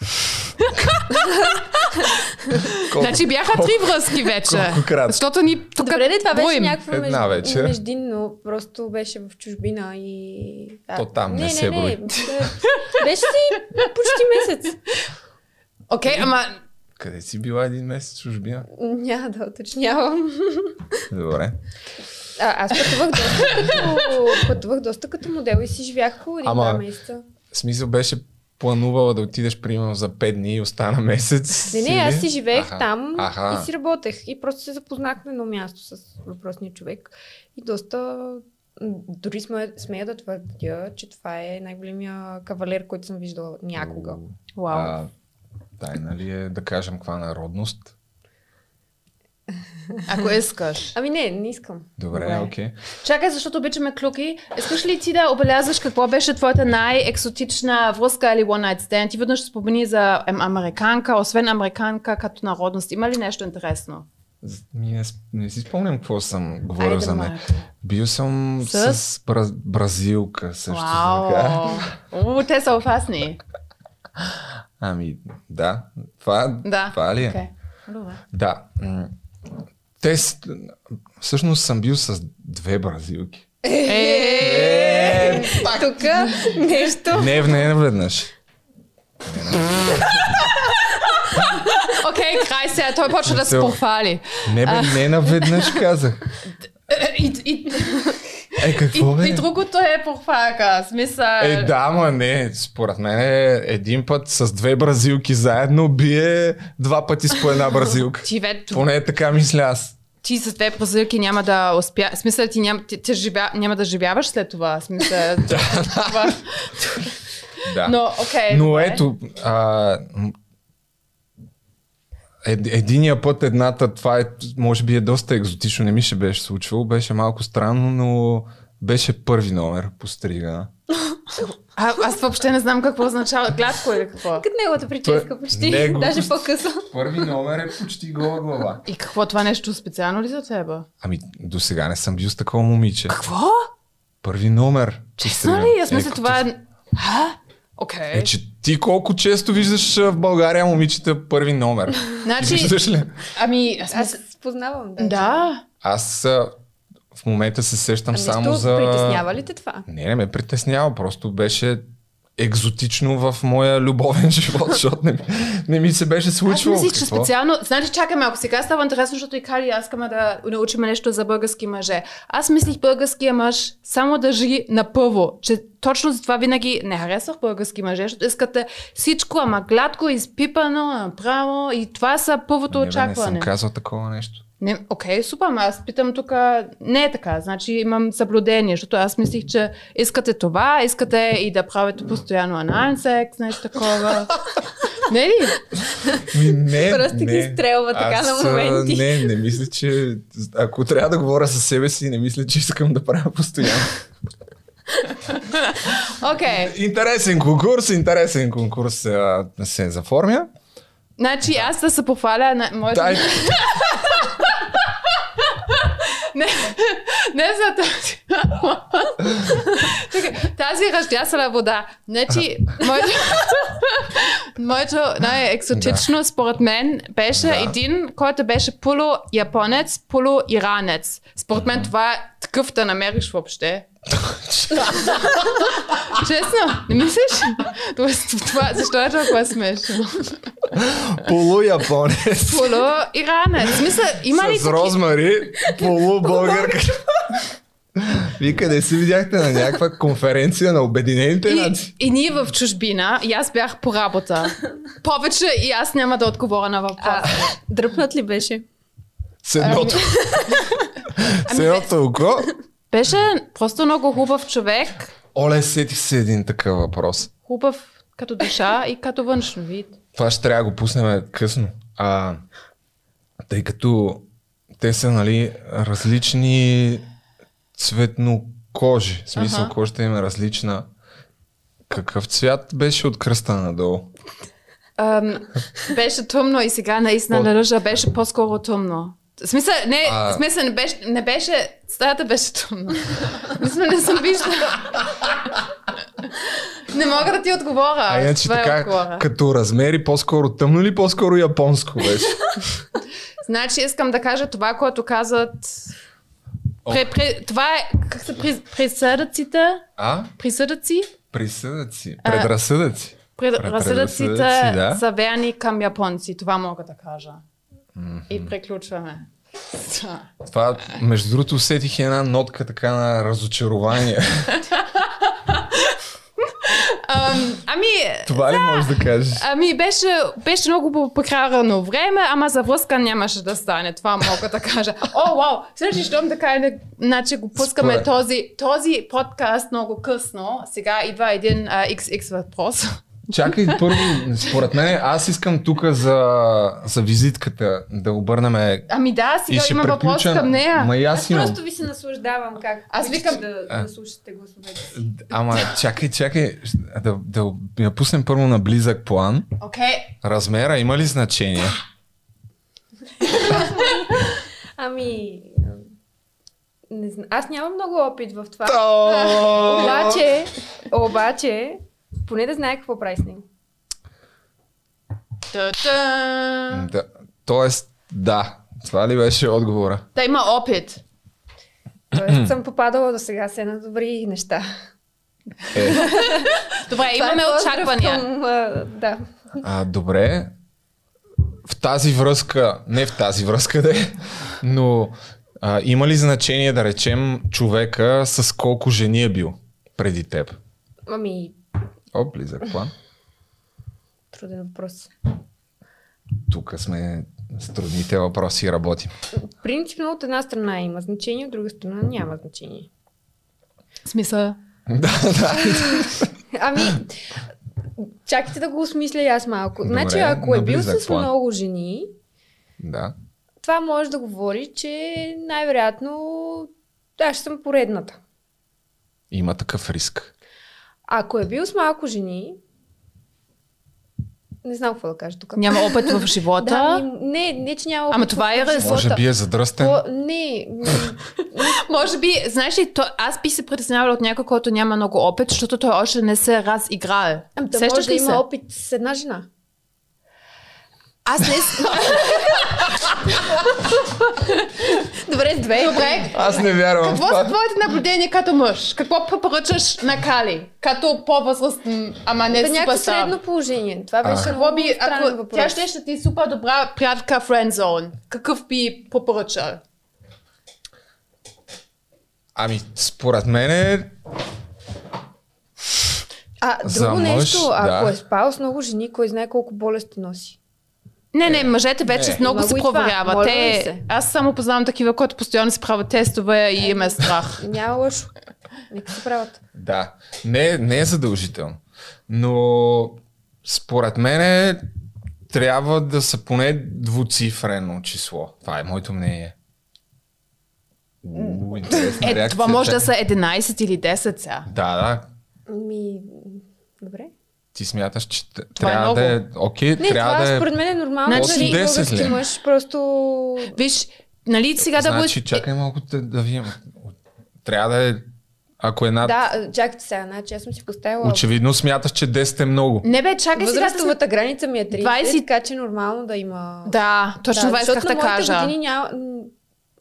Колко, Значи бяха три връзки вече. колко кратко? Защото ни тук Добре, това беше броим. някакво Една меж... вечер. междинно. Просто беше в чужбина и... А, То там не не, се не, не. брои. Беше си почти месец. Окей, ама Къде си била един месец в чужбина? Няма да уточнявам. Добре. А, аз пътувах доста, като, пътувах доста като модел и си живях по един Ама- два месеца. Смисъл беше планувала да отидеш примерно за 5 дни и остана месец. Не, не, или? аз си живеех Аха, там Аха. и си работех. И просто се запознахме на място с въпросния човек. И доста... Дори сме, смея да твърдя, че това е най-големия кавалер, който съм виждала някога. Вау. А, тайна ли е да кажем каква народност? Ако искаш. Ами не, не искам. Добре, окей. Чакай, защото обичаме клюки. Искаш ли ти да обелязваш какво беше твоята най-екзотична връзка или one night stand? Ти веднъж спомени за американка, освен американка като народност. Има ли нещо интересно? Не, не си спомням какво съм говорил Айде, за нея. Марко. Бил съм С? с, бра, бразилка също. Вау! О, те са опасни. Ами, да. Това, Да. това ли е? Окей. Добре. Да. Те, всъщност съм бил с две бразилки. Е, Тук нещо. Не, не наведнъж. Окей, край сега, той почва да се похвали. Не, бе, не наведнъж казах. Е, какво бе? и, и другото е похвака. Смисъл. Е, да, ма не. Според мен е един път с две бразилки заедно бие два пъти с по една бразилка. Ти, вече, Поне така мисля аз. ти с две бразилки няма да успя... Смисъл, ти няма, ти, ти живя... няма да живяваш след това. Смисъл, това... Да. Но, окей, Но добре. ето, а, ед, единия път едната, това е, може би е доста екзотично, не ми ще беше случвало, беше малко странно, но беше първи номер по. А, аз въобще не знам какво означава. Гладко или какво? Като неговата прическа Той- почти. него- Даже по-късо. Първи номер е почти гола глава. И какво това нещо специално ли за теб? Ами, до сега не съм бил с такова момиче. Какво? Първи номер. Честно ли? Аз Е, мисля, като- това е... Окей. Е, че ти колко често виждаш в България момичета първи номер? Значи, виждаш ли? ами, аз Аз познавам. Да. Да. Аз в момента се сещам А само за... притеснява ли те това? Не, не ме притеснява, просто беше екзотично в моя любовен живот, защото не, не ми се беше Аз случвало. мислих, че Какво? специално... Значи, чакай малко, сега става интересно, защото и Кали аз искаме да научим нещо за български мъже. Аз мислих българския мъж само държи на първо, че точно за това винаги не харесвах български мъже, защото искате всичко, ама гладко, изпипано, направо и това са първото не, бе, не съм очакване. казал такова нещо. Не, окей, супер, аз питам тук, не е така, значи имам съблюдение, защото аз мислих, че искате това, искате и да правите постоянно анален секс, нещо такова. не ли? Не, Просто не. ги изстрелва така Аз, на моменти. Не, не мисля, че... Ако трябва да говоря със себе си, не мисля, че искам да правя постоянно. Окей, интересен конкурс, интересен конкурс а, се заформя. значи аз да се похваля на моето... Дай, не, не за тази. Чакай, тази ръждясала вода. Значи, моето, моето най-екзотично според мен беше Да. един, който беше полу-японец, полу-иранец. Според мен това е такъв да намериш въобще. Честно, не мислиш? Тоест, това, защо е толкова смешно? Полу-японец. Полу-иранец. Мисля, има ли С розмари, полу-българка. Вие къде си видяхте на някаква конференция на Обединените нации? И, ние в чужбина, и аз бях по работа. Повече и аз няма да отговоря на въпроса. Дръпнат ли беше? С едното. С едното око. Беше просто много хубав човек. Оле, сетих се един такъв въпрос. Хубав като душа и като външно вид. Това ще трябва да го пуснем късно. А, тъй като те са, нали, различни цветно кожи. В смисъл, Аха. кожата им е различна. Какъв цвят беше от кръста надолу? Ам, беше тъмно и сега наистина По- на ръжа беше по-скоро тъмно. В смисъл, не, А. в смисъл не беше, не беше, стаята беше тъмна. Мисля, не съм виждала. не мога да ти отговоря. А иначе е така, отговора. като размери, по-скоро тъмно или по-скоро японско беше? Значи искам да кажа това, което казват... Пре, пре, това е, как са при, присъдъците? А? Присъдъци? Присъдъци. А, Предразсъдъците. Предразсъдъците предразсъдъци, да. са верни към японци. Това мога да кажа. И приключваме. Да. Това, между другото, усетих една нотка така на разочарование. Ам, ами, Това ли можеш да кажеш? ами беше, беше много прекарано време, ама за връзка нямаше да стане. Това мога да кажа. О, вау! Следващи, щом да кажа, значи го пускаме Според- този, този подкаст много късно. Сега идва един а, XX въпрос. Чакай, първо, според мен, аз искам тук за, за визитката да обърнем Ами да, и сега има въпрос към нея. Ма и аз имам. Просто ви се наслаждавам как Аз викам- да, А. да слушате гласовете си. Ама чакай, чакай, да, да я пуснем първо на близък план. Окей. Размера има ли значение? Ами, не знам. Аз нямам много опит в това. То! Обаче, обаче, поне да знае какво прави с него. Та-та. Да, тоест, да. Това ли беше отговора? Да има опит. Тоест съм попадала до сега се на добри неща. Е, Добре, Това имаме е очаквания. Към, а, да. а, добре. В тази връзка, не в тази връзка, де, но а, има ли значение да речем човека с колко жени е бил преди теб? Ами, О, близък план. труден въпрос. Тук сме с трудните въпроси и работим. Принципно от една страна има значение, от друга страна няма значение. Смисъл. да, да. Ами, чакайте да го осмисля и аз малко. Добре, значи, ако е бил с план. много жени, да. това може да говори, че най-вероятно аз ще съм поредната. Има такъв риск. Ако е бил с малко жени, не знам какво да кажа тук. Няма опит в живота. Да, не, не, че няма. Ама опит това в е живота. Може би е задръстен. По, не, Може би, знаеш ли, то, аз би се притеснявала от някой, който няма много опит, защото той още не се е разиграл. ами, да Сещаш може да има се? опит с една жена. Аз не... Добре, с две. Добре, Аз не вярвам какво са твоите наблюдения като мъж? Какво препоръчаш на Кали? Като по-възрастен, ама не Да някакво суперстар? средно положение. Това беше много Какво би, ако въпрос. тя ще, ще ти е супер добра приятелка френдзон, какъв би препоръчал? Ами, според мен е... А, За друго мъж, нещо, ако да. е спал с много жени, кой знае колко болести носи. Не, не, мъжете вече Не. много се проверяват. Те, се. аз само познавам такива, които постоянно си правят тестове и им е страх. Няма лошо. Нека се правят. Да. Не, не е задължително. Но според мен е, трябва да са поне двуцифрено число. Това е моето мнение. У, Е, реакция. това може да са 11 или 10 сега. Да, да. Ми, добре. Ти смяташ, че Това е трябва да е... Окей, Не, трябва това да е... според мен е нормално. Значи- Значи, От 10 български ли? мъж просто... Виж, нали сега да го... Значи, чакай малко да, да видим. Трябва да е, ако е над... Да, чакайте сега, значи аз съм си поставила... Очевидно смяташ, че 10 е много. Не бе, чакай сега да. Възрастовата граница ми е 30, 20. така че е нормално да има... Да, точно това исках да кажа. години няма...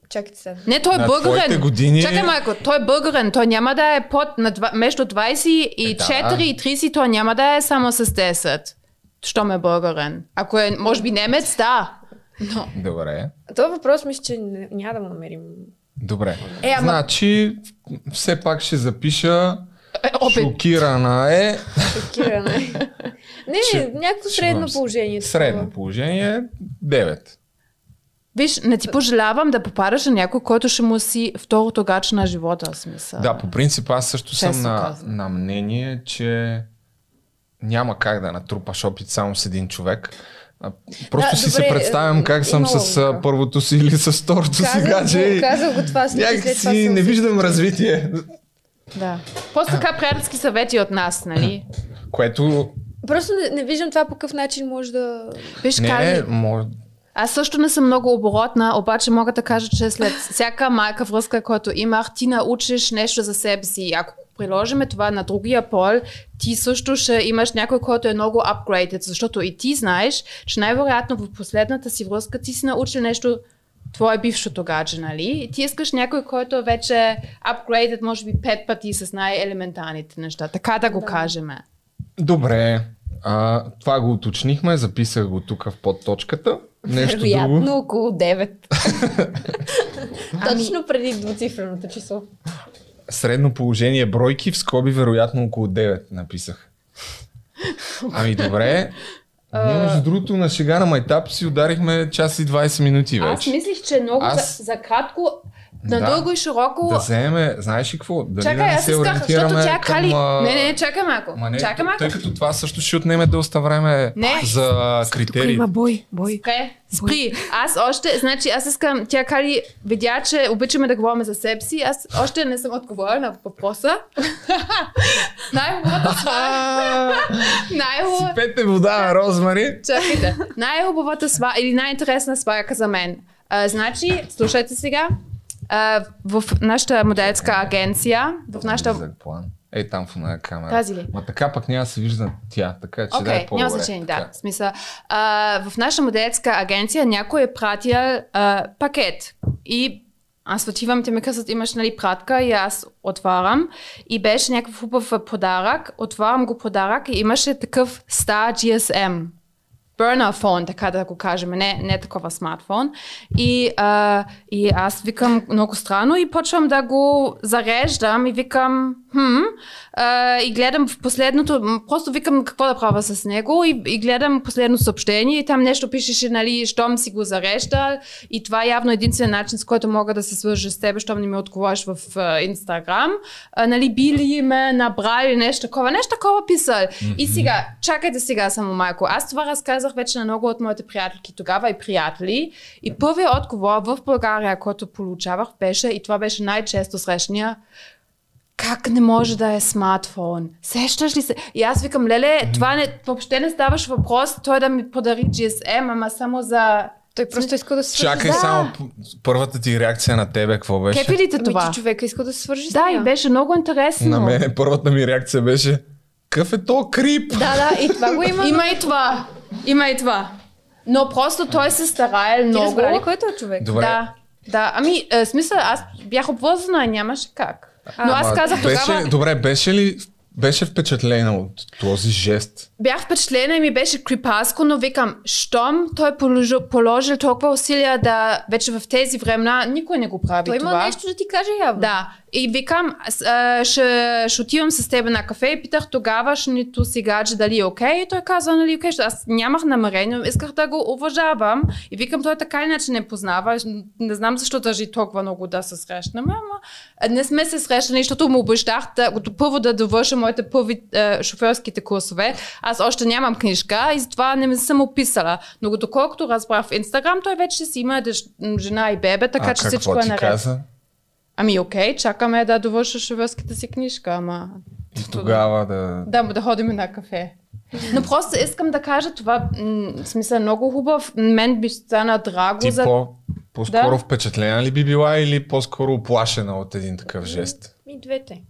Чакайте сега. Не, той е На българен. години- Чакай, майко, той е българен. Той няма да е под, на два, между 20 и Е, да. 4 и 30, той няма да е само с 10. Щом е българен. Ако е, може би, немец, да. Но, Добре. Този въпрос мисля, че не- няма да му намерим. Добре. Е, ама- Значи, все пак ще запиша е, опит. шокирана е Шокиране. не, Ще- не, някакво средно положение. средно положение 9. Виж, не ти пожелавам да попадаш на някой, който ще му си второто гаче на живота, смисъл. Да, по принцип аз също съм Честно на, казано. на мнение, че няма как да натрупаш опит само с един човек. А, Просто Да, си добре, се представям е, как съм с а, първото си или с второто си гадже. го, и казах го това, след това си съм не си- виждам развитие. да. Просто така приятелски съвети от нас, нали? Което Просто не, не виждам това по какъв начин може да... Виж, не кази, е, може, Аз също не съм много оборотна, обаче мога да кажа, че след всяка майка връзка, която имах, ти научиш нещо за себе си. Ако приложиме това на другия пол, ти също ще имаш някой, който е много upgraded, защото и ти знаеш, че най-вероятно в последната си връзка ти си научил нещо твое бившото гадже, нали? И ти искаш някой, който е вече upgraded, може би пет пъти с най-елементарните неща. Така да го Да. кажем. Добре. А, това го уточнихме, записах го тук в подточката. Нещо Вероятно друго. около 9. Ами- Точно преди двуцифреното число. Средно положение бройки, в скоби вероятно около 9 написах. Ами добре. Ние между другото на шега на майтап си ударихме час и 20 минути Аз вече. мислих, че много Аз- за, за кратко, Да. надълго и широко. Да вземе, знаеш ли какво? Дали Чакай, да не аз се исках, защото ориентираме тя към... кали... а, Не, не, чакай малко. Ма не, чакай малко. тъй като това също ще отнеме доста време Не. за критерии. бой, бой. Спре, спри. Аз още, значи аз искам, тя Кали видя, че обичаме да говорим за себе си. Аз още не съм отговорила на въпроса. Най-хубавата свая. Най-хубавата... Сипете вода, Розмари. Чакайте. Най-хубавата свая или най-интересна сваяка за мен. А, значи, слушайте сега. В нашата моделска агенция, в нашата план. Ей там в една камера. Тази ли? Ма така пък няма да се вижда тя, така че Окей, да е okay, по-добре. няма значение, да. Смисъл, а, в наша моделска агенция някой е пратил а, пакет и аз отивам, те ми казват, имаш нали пратка и аз отварям и беше някакъв хубав подарък, отварям го подарък и имаше такъв стар GSM. Burner фон, така да го кажем, не, не такова смартфон. И, а, и аз викам много странно и почвам да го зареждам и викам, хм, а, и гледам в последното, просто викам какво да правя с него и, и гледам последно съобщение и там нещо пишеше, нали, щом си го зарежда и това е явно единствен начин, с който мога да се свържа с теб, щом не ми отговориш в Инстаграм. Нали, били ме набрали нещо такова, нещо такова писал. И сега, чакайте сега само малко. Аз това разказах вече на много от моите приятелки тогава и приятели. И първият отговор в България, който получавах, беше, и това беше най-често срещания, как не може да е смартфон? Сещаш ли се? И аз викам, леле, това не, въобще не ставаш въпрос, той да ми подари GSM, ама само за... Той просто иска да се свържи. Чакай Да. само първата ти реакция на тебе, какво беше? Кепи ли те Ами, това? че човека иска да се свържи Да, и беше много интересно. На мен първата ми реакция беше какъв е то крип? Да, да, и това го има. Има и това. Има и това. Но просто той се старае Ти много. разбра ли кой е човек? Добре. Да. Да, ами, е, смисъл, аз бях обвързана и нямаше как. Но аз казах беше, тогава, Добре, беше ли беше впечатлена от този жест? бях впечатлена и ми беше крипаско, но викам, щом той положил, положил толкова усилия да вече в тези времена никой не го прави Той има това. нещо да ти каже явно. Да, и викам, ще, ще отивам с теб на кафе и питах тогавашното си гадже дали е окей. И той каза, нали, окей, защото аз нямах намерение, исках да го уважавам. И викам, той така иначе не познава. Не знам защо държи толкова много да се срещнем, ама не сме се срещнали, защото му обещах да, първо да довърша моите първи е, шофьорските курсове. Аз още нямам книжка и затова не съм описала. Но доколкото разбрах в Инстаграм, той вече си има жена и бебе, така а че всичко е наред. каза? Ами окей, чакаме да довърша шофьорската си книжка, ама... И тогава да... Да, да ходим на кафе. Но просто искам да кажа това, м- в смисъл много хубав, мен би стана драго Ти за... по, По-скоро Да. впечатлена ли би била или по-скоро оплашена от един такъв жест? И двете.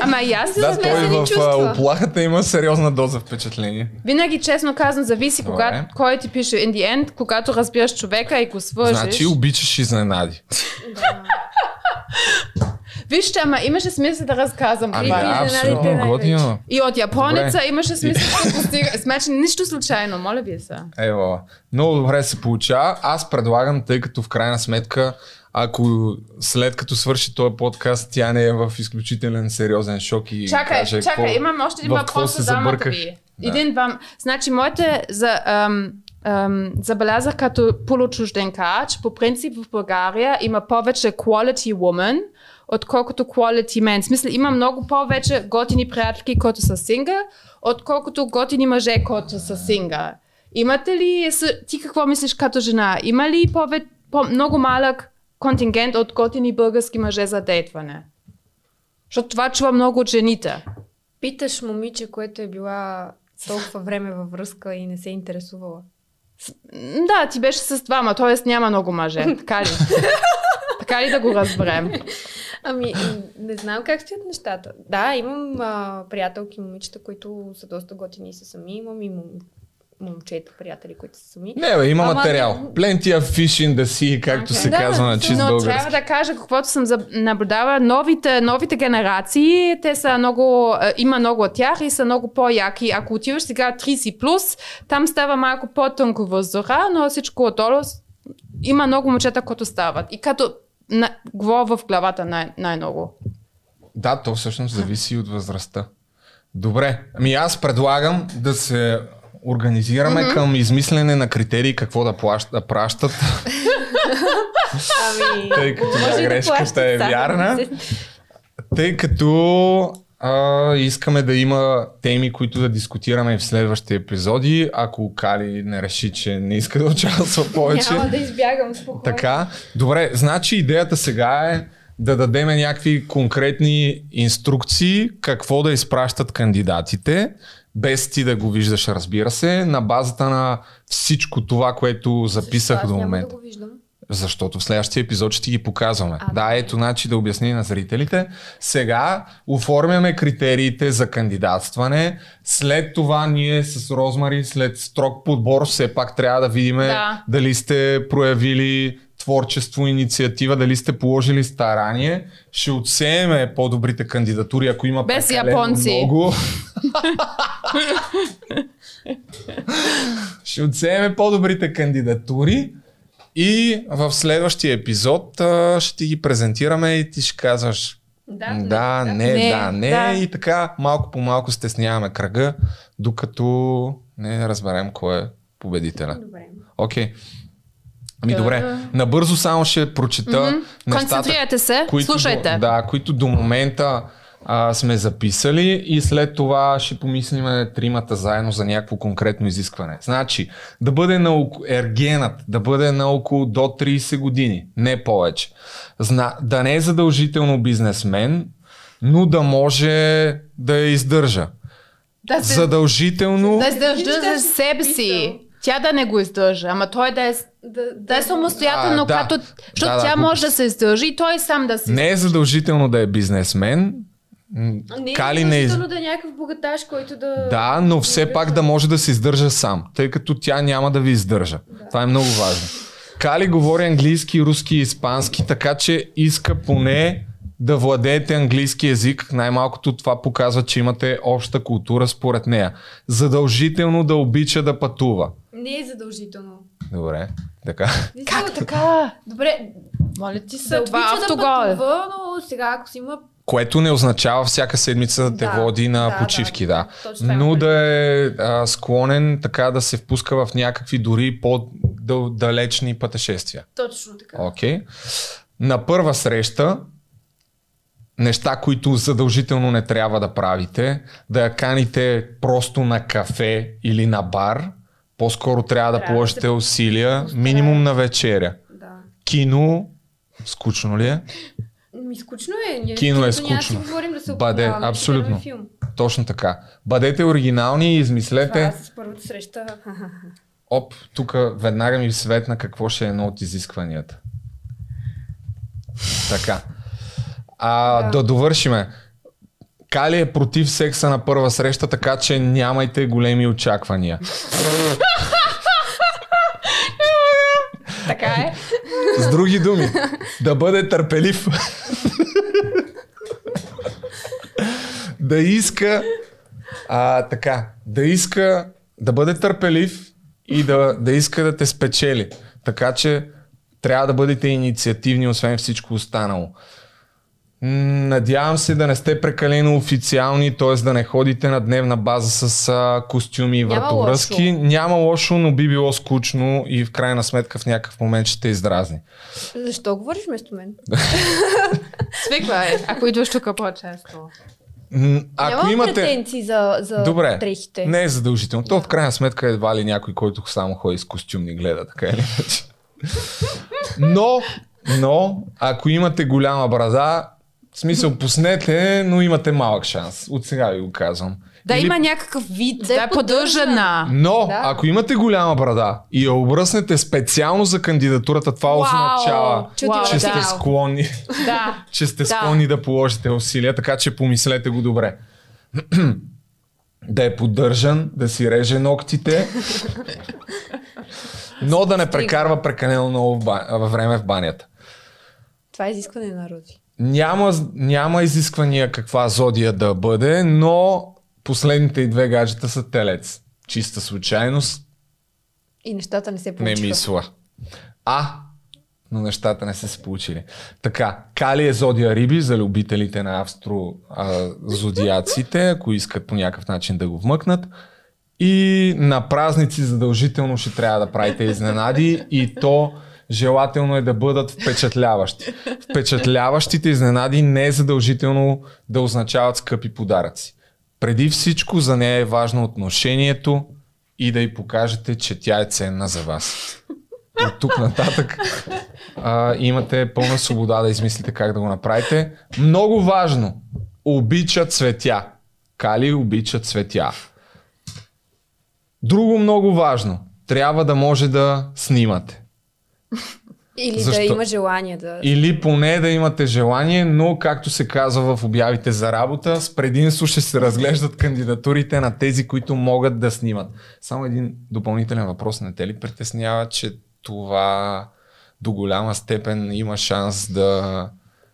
Ама и аз Да, той в чувства. оплахата има сериозна доза впечатление. Винаги честно казвам, зависи Добре. когато, кой ти пише in the end, когато разбираш човека и го свържеш. Значи обичаш изненади. Вижте, ама имаше смисъл да разказвам. Ами да, абсолютно готино. И от японеца Добре. имаше смисъл да постига. Значи нищо случайно, моля ви се. Ево, много добре се получава. Аз предлагам, тъй като в крайна сметка, ако след като свърши този подкаст, тя не е в изключителен сериозен шок и Чакай, каже чакай, какво- имам още един въпрос за забърках. ви. Да. Един вам. Значи, моите за, ам, ам, забелязах като получужденка, че по принцип в България има повече quality woman, отколкото quality men. В смисъл, има много повече готини приятелки, които са синга, отколкото готини мъже, които са синга. Имате ли, ти какво мислиш като жена, има ли пове, по, много малък контингент от готини български мъже за дейтване? Защото това чува много от жените. Питаш момиче, което е била толкова време във връзка и не се е интересувала. Да, ти беше с двама, т.е. няма много мъже. Така ли? така ли да го разберем? Ами, не знам как стоят нещата. Да, имам а, приятелки, момичета, които са доста готини и са сами. Имам и момчета, приятели, които са сами. Не, бе, има Ама материал. не- Plenty of fish in the sea, както Окей. се Да, казва на чист Но български. трябва да кажа каквото съм наблюдава. Новите, новите генерации, те са много, е, има много от тях и са много по-яки. Ако отиваш сега 30+, плюс, там става малко по-тънко въздуха, но всичко отдолу има много момчета, които стават. И като на, говоря в главата най- най-много. Да, то всъщност зависи от възрастта. Добре, ами аз предлагам да се организираме mm-hmm. към измислене на критерии какво да, плащ, да пращат, Ами, тъй като може да, да грешката плащат е вярна. се- Тъй като а, искаме да има теми, които да дискутираме в следващите епизоди, ако Кали не реши, че не иска да участва повече. Няма да избягам спокойно. Така, добре, значи идеята сега е да дадем някакви конкретни инструкции какво да изпращат кандидатите, без ти да го виждаш, разбира се, на базата на всичко това, което записах Аз до момента. да го виждам. Защото в следващия епизод ще ти ги показваме. А, да, ето значи да обясни на зрителите. Сега оформяме критериите за кандидатстване. След това ние с Розмари, след строг подбор, все пак трябва да видим Да. дали сте проявили творчество, инициатива, дали сте положили старание. Ще отсееме по-добрите кандидатури, ако има Без японци. много. Ще отсееме по-добрите кандидатури и в следващия епизод а, ще ти ги презентираме и ти ще казваш Да, да, не, Не, да, не. да. И така малко по малко стесняваме кръга, докато не разберем кой е победителя. Добре. Окей. Ами Да. добре, набързо само ще прочета Мгм. нещата, Концентрирайте се, които слушайте. Да, които до момента а, сме записали и след това ще помислиме тримата заедно за някакво конкретно изискване. Значи, да бъде на око- ергенът, да бъде на около до 30 години, не повече. Зна, да не е задължително бизнесмен, но да може да я издържа. Да се, Задължително... да издържа за себе писал. си. Тя да не го издържа, ама той да е, Да, да е самостоятелно, А, да. като, защото Да, да, тя глупост. може да се издържи и той сам да си Не е задължително да е бизнесмен. Не Кали е не да е някакъв богаташ, който да... Да, но все пак да може да се издържа сам, тъй като тя няма да ви издържа. Това е много важно. Кали говори английски, руски и испански, така че иска поне да владеете английски язик. Най-малкото това показва, че имате обща култура според нея. Задължително да обича да пътува. Не е задължително. Добре, така. Как така? Добре, Моля ти се, да това е обича да автогол. пътува, но сега ако си има... Което не означава всяка седмица да те води на да, почивки, да, да. Но да е а, склонен така да се впуска в някакви дори по-далечни пътешествия. Точно така. Окей. На първа среща, неща, които задължително не трябва да правите, да я каните просто на кафе или на бар, по-скоро трябва да Трябва да положите се усилия, постараете. минимум на вечеря. Да. Кино, скучно ли е? Ми скучно е. Ние Кино е да скучно. говорим да се Бъде, абсолютно. Филм. Точно така. Бъдете оригинални и Това измислете. с първата среща. Оп, тук веднага ми светна какво ще е едно от изискванията. Така. А, да. Да. да довършиме. Кали е против секса на първа среща, така че нямайте големи очаквания. Така е. С други думи, да бъде търпелив. да иска а, така, да иска да бъде търпелив и да, да иска да те спечели. Така че трябва да бъдете инициативни, освен всичко останало. Надявам се да не сте прекалено официални, т.е. да не ходите на дневна база с а, костюми и Няма вратовръзки. лошо. Няма лошо, но би било скучно и в крайна сметка в някакъв момент ще те издразни. Защо говориш вместо мен? Свиквай, ако идваш тук по-често. Ако Нямам имате... претенции за, за Добре, дрехите. не е задължително. То в крайна сметка едва ли някой, който само ходи с костюм ни гледа, така или иначе. Но, но, ако имате голяма брада, в смисъл пуснете, но имате малък шанс. От сега ви го казвам. Да Или- има някакъв вид, Да да, е поддържана. Но, Да. ако имате голяма брада и я обръснете специално за кандидатурата, това Вау! означава, Чудило, че да. сте склонни Да. че сте склонни да положите усилия, така че помислете го добре. да е поддържан, да си реже ногтите, но да не прекарва прекалено много в ба- във време в банята. Това е изискване на Рози. Няма, няма изисквания каква зодия да бъде, но последните и две гаджета са телец. Чиста случайност, И нещата не се не получиха. мисля. А, но нещата не са се получили. Така, Кали е зодия Риби за любителите на австро-зодиаците, ако искат по някакъв начин да го вмъкнат. И на празници задължително ще трябва да правите изненади и то желателно е да бъдат впечатляващи. Впечатляващите изненади не е задължително да означават скъпи подаръци. Преди всичко за нея е важно отношението и да й покажете, че тя е ценна за вас. От тук нататък а, имате пълна свобода да измислите как да го направите. Много важно. Обича цветя. Кали обича цветя. Друго много важно. Трябва да може да снимате. Или Защо? да има желание да... Или поне да имате желание, но както се казва в обявите за работа, с предимство ще се разглеждат кандидатурите на тези, които могат да снимат. Само един допълнителен въпрос не те ли притеснява, че това до голяма степен има шанс да,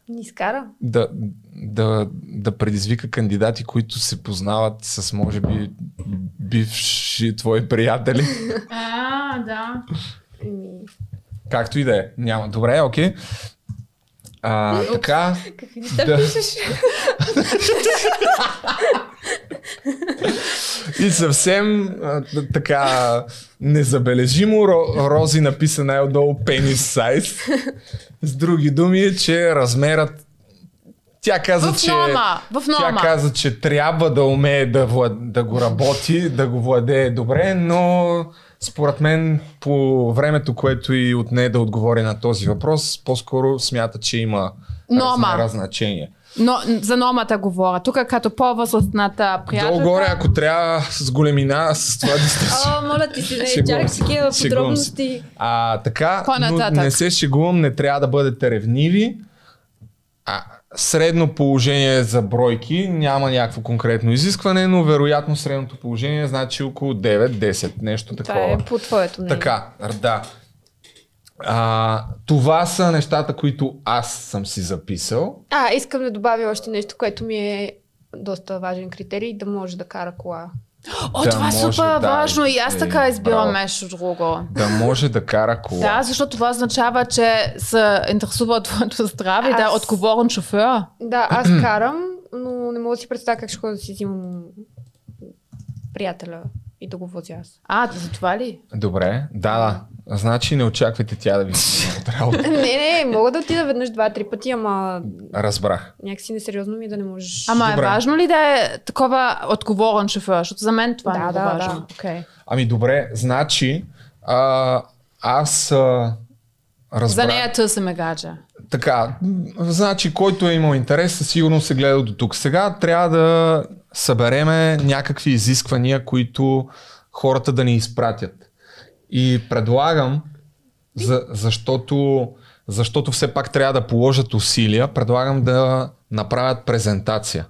Ни изкара. да, да, да предизвика кандидати, които се познават с, може би, бивши твои приятели. А, да. Както и да е. Няма. Добре, окей. А, така. Какви неща Да. пишеш? И съвсем а, така незабележимо Ро- Рози написа най-отдолу пенис сайз. С други думи е, че размерът тя каза, В че, норма, в тя норма. каза, че трябва да умее да, влад, да го работи, да го владее добре, но според мен по времето, което и отне да отговори на този въпрос, по-скоро смята, че има размера значение. Но за нормата говоря. Тук като по-възрастната приятелка. Долу-горе, ако трябва с големина, с това дистанция. О, моля ти се, не се. такива подробности. А, така, но не се шегувам, не трябва да бъдете ревниви. А, средно положение за бройки, няма някакво конкретно изискване, но вероятно средното положение значи около 9-10, нещо Това такова. е по твоето мнение. Така, да. А, това са нещата, които аз съм си записал. А, искам да добавя още нещо, което ми е доста важен критерий, да може да кара кола. О, Да това е супер да, важно и аз е, така избирам нещо друго. Да може да кара кола. Да, защото това означава, че се интересува от твоето здраве и да е Аз- отговорен шофьор. Да, аз карам, но не мога да си представя как ще ходя да си взимам приятеля и да го возя аз. А, за това ли? Добре, да, да. Значи не очаквайте тя да ви от работа. не, не, мога да отида веднъж два-три пъти, ама Разбрах. някакси несериозно ми е да не можеш. Ама Добре. е важно ли да е такова отговорен шофьор? Защото за мен това е Да, много да, важно. да. Okay. Ами добре, значи а, аз а, разбрах. За нея търсиме гадже. Така, значи който е имал интерес, със сигурност се гледа до тук. Сега трябва да събереме някакви изисквания, които хората да ни изпратят. И предлагам, за, защото, защото все пак трябва да положат усилия, предлагам да направят презентация.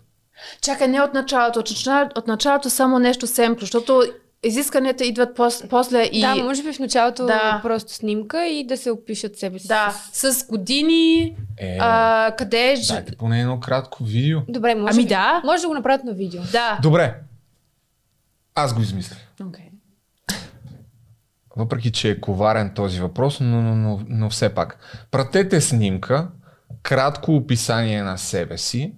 Чакай, не от началото. От началото, от началото само нещо семпло, защото изисканията идват пос, после и... Да, може би в началото Да. просто снимка и да се опишат себе си. Да, с години, Е, а, къде е... дайте поне едно кратко видео. Добре, може, Ами би- да. може да го направят на видео. Да. Добре. Аз го измислях. Okay. Въпреки, че е коварен този въпрос, но, но, но, но все пак. Пратете снимка, кратко описание на себе си.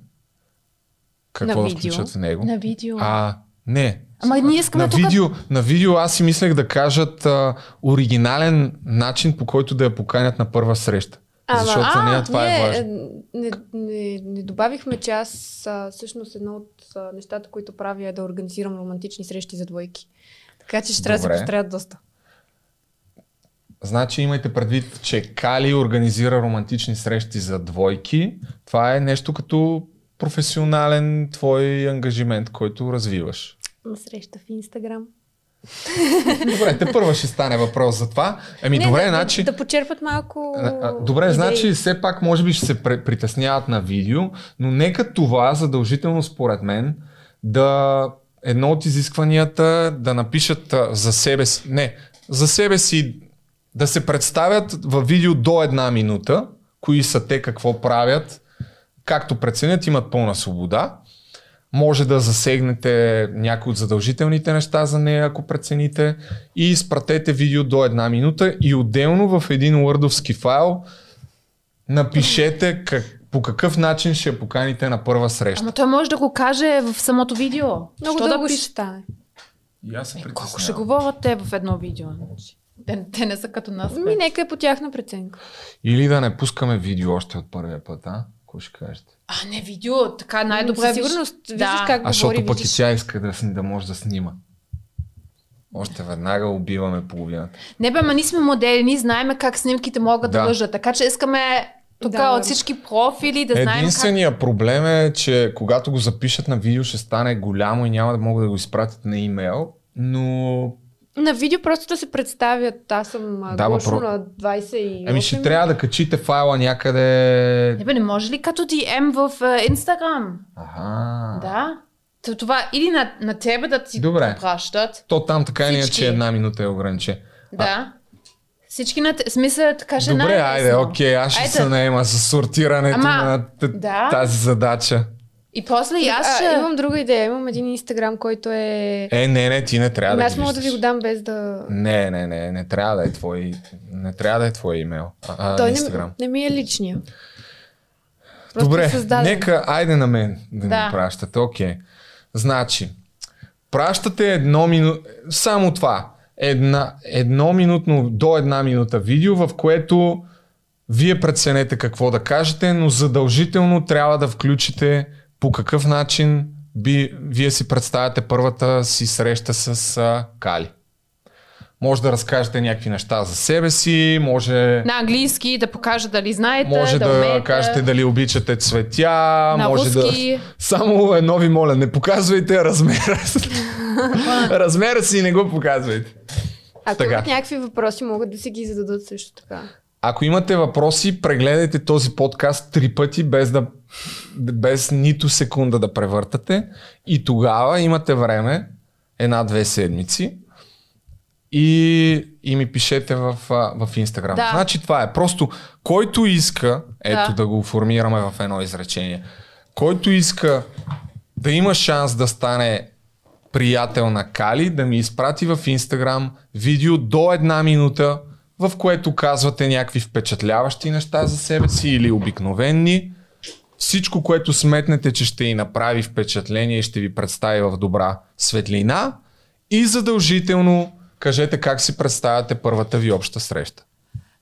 Какво На да видео. включат в него? На видео. А, не. Ама ние искаме на, тук... видео, на видео аз си мислех да кажат а, оригинален начин, по който да я поканят на първа среща. Ама, Защото за нея това ние, е важно. Не, не, не добавихме, че аз а, всъщност едно от а, нещата, които правя е да организирам романтични срещи за двойки. Така че ще трябва да се постарят доста. Значи имайте предвид, че Кали организира романтични срещи за двойки. Това е нещо като професионален твой ангажимент, който развиваш. На среща в Инстаграм. Добре, те първа ще стане въпрос за това. Ами Не, добре, да, значи... да, да почерпат малко. Добре, идеи. значи все пак може би ще се притесняват на видео, но нека това задължително според мен да едно от изискванията да напишат за себе си, не, за себе си да се представят във видео до една минута, кои са те, какво правят, както преценят, имат пълна свобода. Може да засегнете някои от задължителните неща за нея, ако прецените. И изпратете видео до една минута и отделно в един Wordовски файл напишете как, по какъв начин ще я поканите на първа среща. Ама той може да го каже в самото видео. Много Що дълго да ще пише? стане. И аз се Е, колко ще говорят те в едно видео? Те, те не са като нас. Ми, нека е по тяхна преценка. Или да не пускаме видео още от първия път, а? Какво ще кажете? А, не видео, така най-добре. Със сигурност виждаш да. как А защото пък и виждаш. тя иска да, да може да снима. Още веднага убиваме половината. Не бе, ма ние сме модели, ние знаем как снимките могат да, Да. лъжат. Така че искаме тук Да. от всички профили да знаем как... Единственият проблем е, че когато го запишат на видео ще стане голямо и няма да могат да го изпратят на имейл, но На видео просто да се представят. Аз съм Да, Гошо про- на 28. ами ще трябва да качите файла някъде... Не бе, не може ли като DM в е, Инстаграм? Ага. Да. То Това или на, на тебе да ти Добре. пращат. То там така или Всички. иначе една минута е ограниче. Да. Всички на. Смисъл, така ще Добре, най-лесно. айде, окей, аз ще Айде. се наема с сортирането Ама, на т- да. тази задача. И после и аз ще... А, имам друга идея. Имам един инстаграм, който е... Е, не, не, ти не трябва Ами да аз мога да ви го дам без да... Не, не, не, не трябва да е твой, не трябва да е твой имейл. А, а Той Инстаграм. не, не ми е личния. Просто Добре, създаден. нека, айде на мен да, Да. ми пращате, окей. Значи, пращате едно минут, само това, една, едно минутно, до една минута видео, в което вие преценете какво да кажете, но задължително трябва да включите по какъв начин би, вие си представяте първата си среща с а, Кали. Може да разкажете някакви неща за себе си, може... На английски да покажа дали знаете, Може да, умеете. кажете дали обичате цветя, На може руски. да... Само едно ви моля, не показвайте размера. размера си не го показвайте. Ако Така. имат някакви въпроси, могат да си ги зададат също така. Ако имате въпроси, прегледайте този подкаст три пъти, без, да, без нито секунда да превъртате. И тогава имате време, една-две седмици, и, и ми пишете в, в Инстаграм. Да. Значи това е. Просто който иска, ето Да. да. го формираме в едно изречение, който иска да има шанс да стане приятел на Кали, да ми изпрати в Инстаграм видео до една минута, в което казвате някакви впечатляващи неща за себе си или обикновенни. Всичко, което сметнете, че ще й направи впечатление и ще ви представи в добра светлина. И задължително кажете как си представяте първата ви обща среща.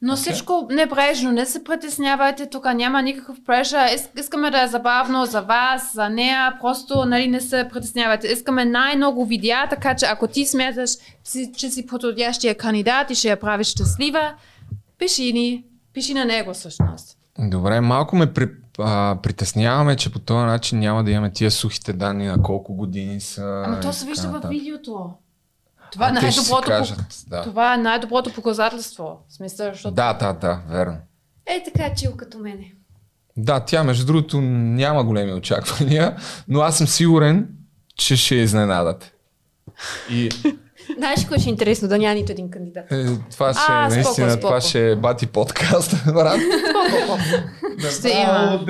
Но всичко небрежно, не се притеснявайте, тук няма никакъв преша. Искаме да е забавно за вас, за нея, просто нали, не се притеснявайте. Искаме най-много видеа, така че ако ти смяташ, си- че си подходящия кандидат и ще я правиш щастлива, пиши ни, пиши на него всъщност. Добре, малко ме при, а, притесняваме, че по този начин няма да имаме тия сухите данни на колко години са. Ама то се вижда в нататък. видеото. Това е най-доброто, кажат, да. това е най-доброто показателство. Смисъл, защото Да, да, да, верно. Е, така чил като мене. Да, тя между другото няма големи очаквания, но аз съм сигурен, че ще изненадате. И Знаеш кое ще е интересно? Да няма нито един кандидат. е, това ще А, е споко, наистина, споко. това ще е бати подкаст, брат. ще има.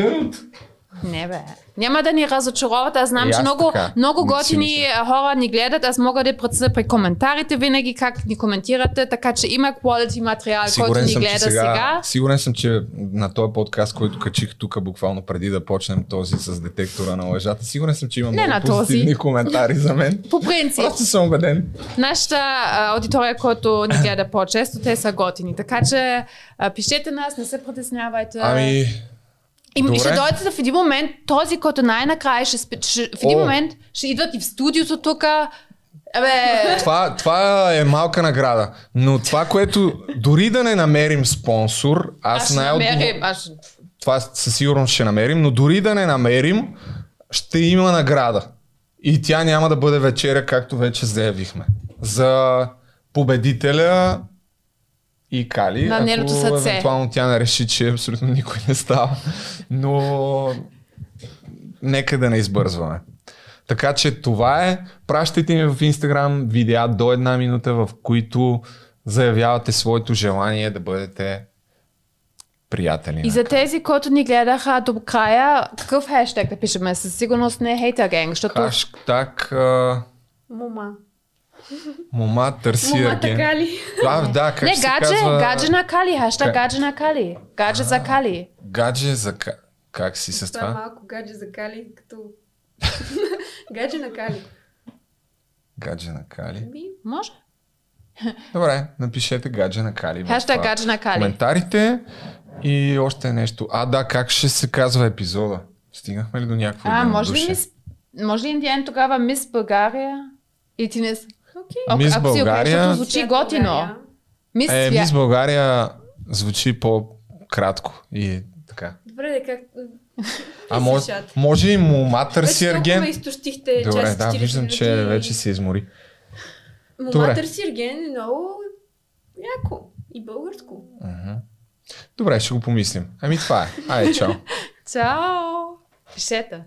Не бе. Няма да ни разочароват. Аз знам, че аз много, така. много си готини хора ни гледат. Аз мога да преценя при коментарите винаги как ни коментирате, така че има quality материал, който Сигурен ни съм, че гледа сега, сега. сигурен съм, че на този подкаст, който качих тук буквално преди да почнем този с детектора на лъжата, сигурен съм, че има Не много позитивни коментари за мен. По принцип, Просто съм убеден. нашата а, аудитория, която ни гледа по-често, те са готини. Така че а, пишете нас, не се притеснявайте. Ами, И, добре. ще дойдете в един момент, този, който най-накрая ще, спи, ще в един О. момент ще идват и в студиото тук. Абе, това, това е малка награда. Но това, което дори да не намерим спонсор, аз, аз най намерим. Аз това със сигурност ще намерим, но дори да не намерим, ще има награда. И тя няма да бъде вечеря, както вече заявихме. За победителя и Кали, На ако сърце. евентуално тя не реши, че абсолютно никой не става. Но нека да не избързваме. Така че това е. Пращайте ми в Инстаграм видеа до една минута, в които заявявате своето желание да бъдете приятели. И за тези, които ни гледаха до края, какъв хештег да пишеме? Със сигурност не Hater Gang, защото... Хаштаг а, Мома. Мома търси Мома ерген. така ли? Да, да, как не, се гадже, казва? гадже на Кали, хаштаг Как? гадже на Кали. Гадже за Кали. Гадже за... ка- Как си с Това това? малко гадже за Кали, като... гадже на Кали. Гадже на Кали. Ми, Може? Добре, напишете гадже на Кали. в, Хаштаг а, гадже на Кали. Коментарите и още нещо. А, да, как ще се казва епизода? Стигнахме ли до някакво А, може ли, може ли тогава Мис България? И ти не... Ок, Мис ако България- звучи готино. Мис, Е, Мис България звучи по-кратко и така. Добре, да как... А може, може и мома търси Вече толкова ерген? изтощихте Добре, час и да, 40 виждам, че минути. вече се измори. Мома Добре. търси ерген е много яко. И българско. Мгм. Добре, ще го помислим. Ами това е. Айде, чао. Чао! Пишете.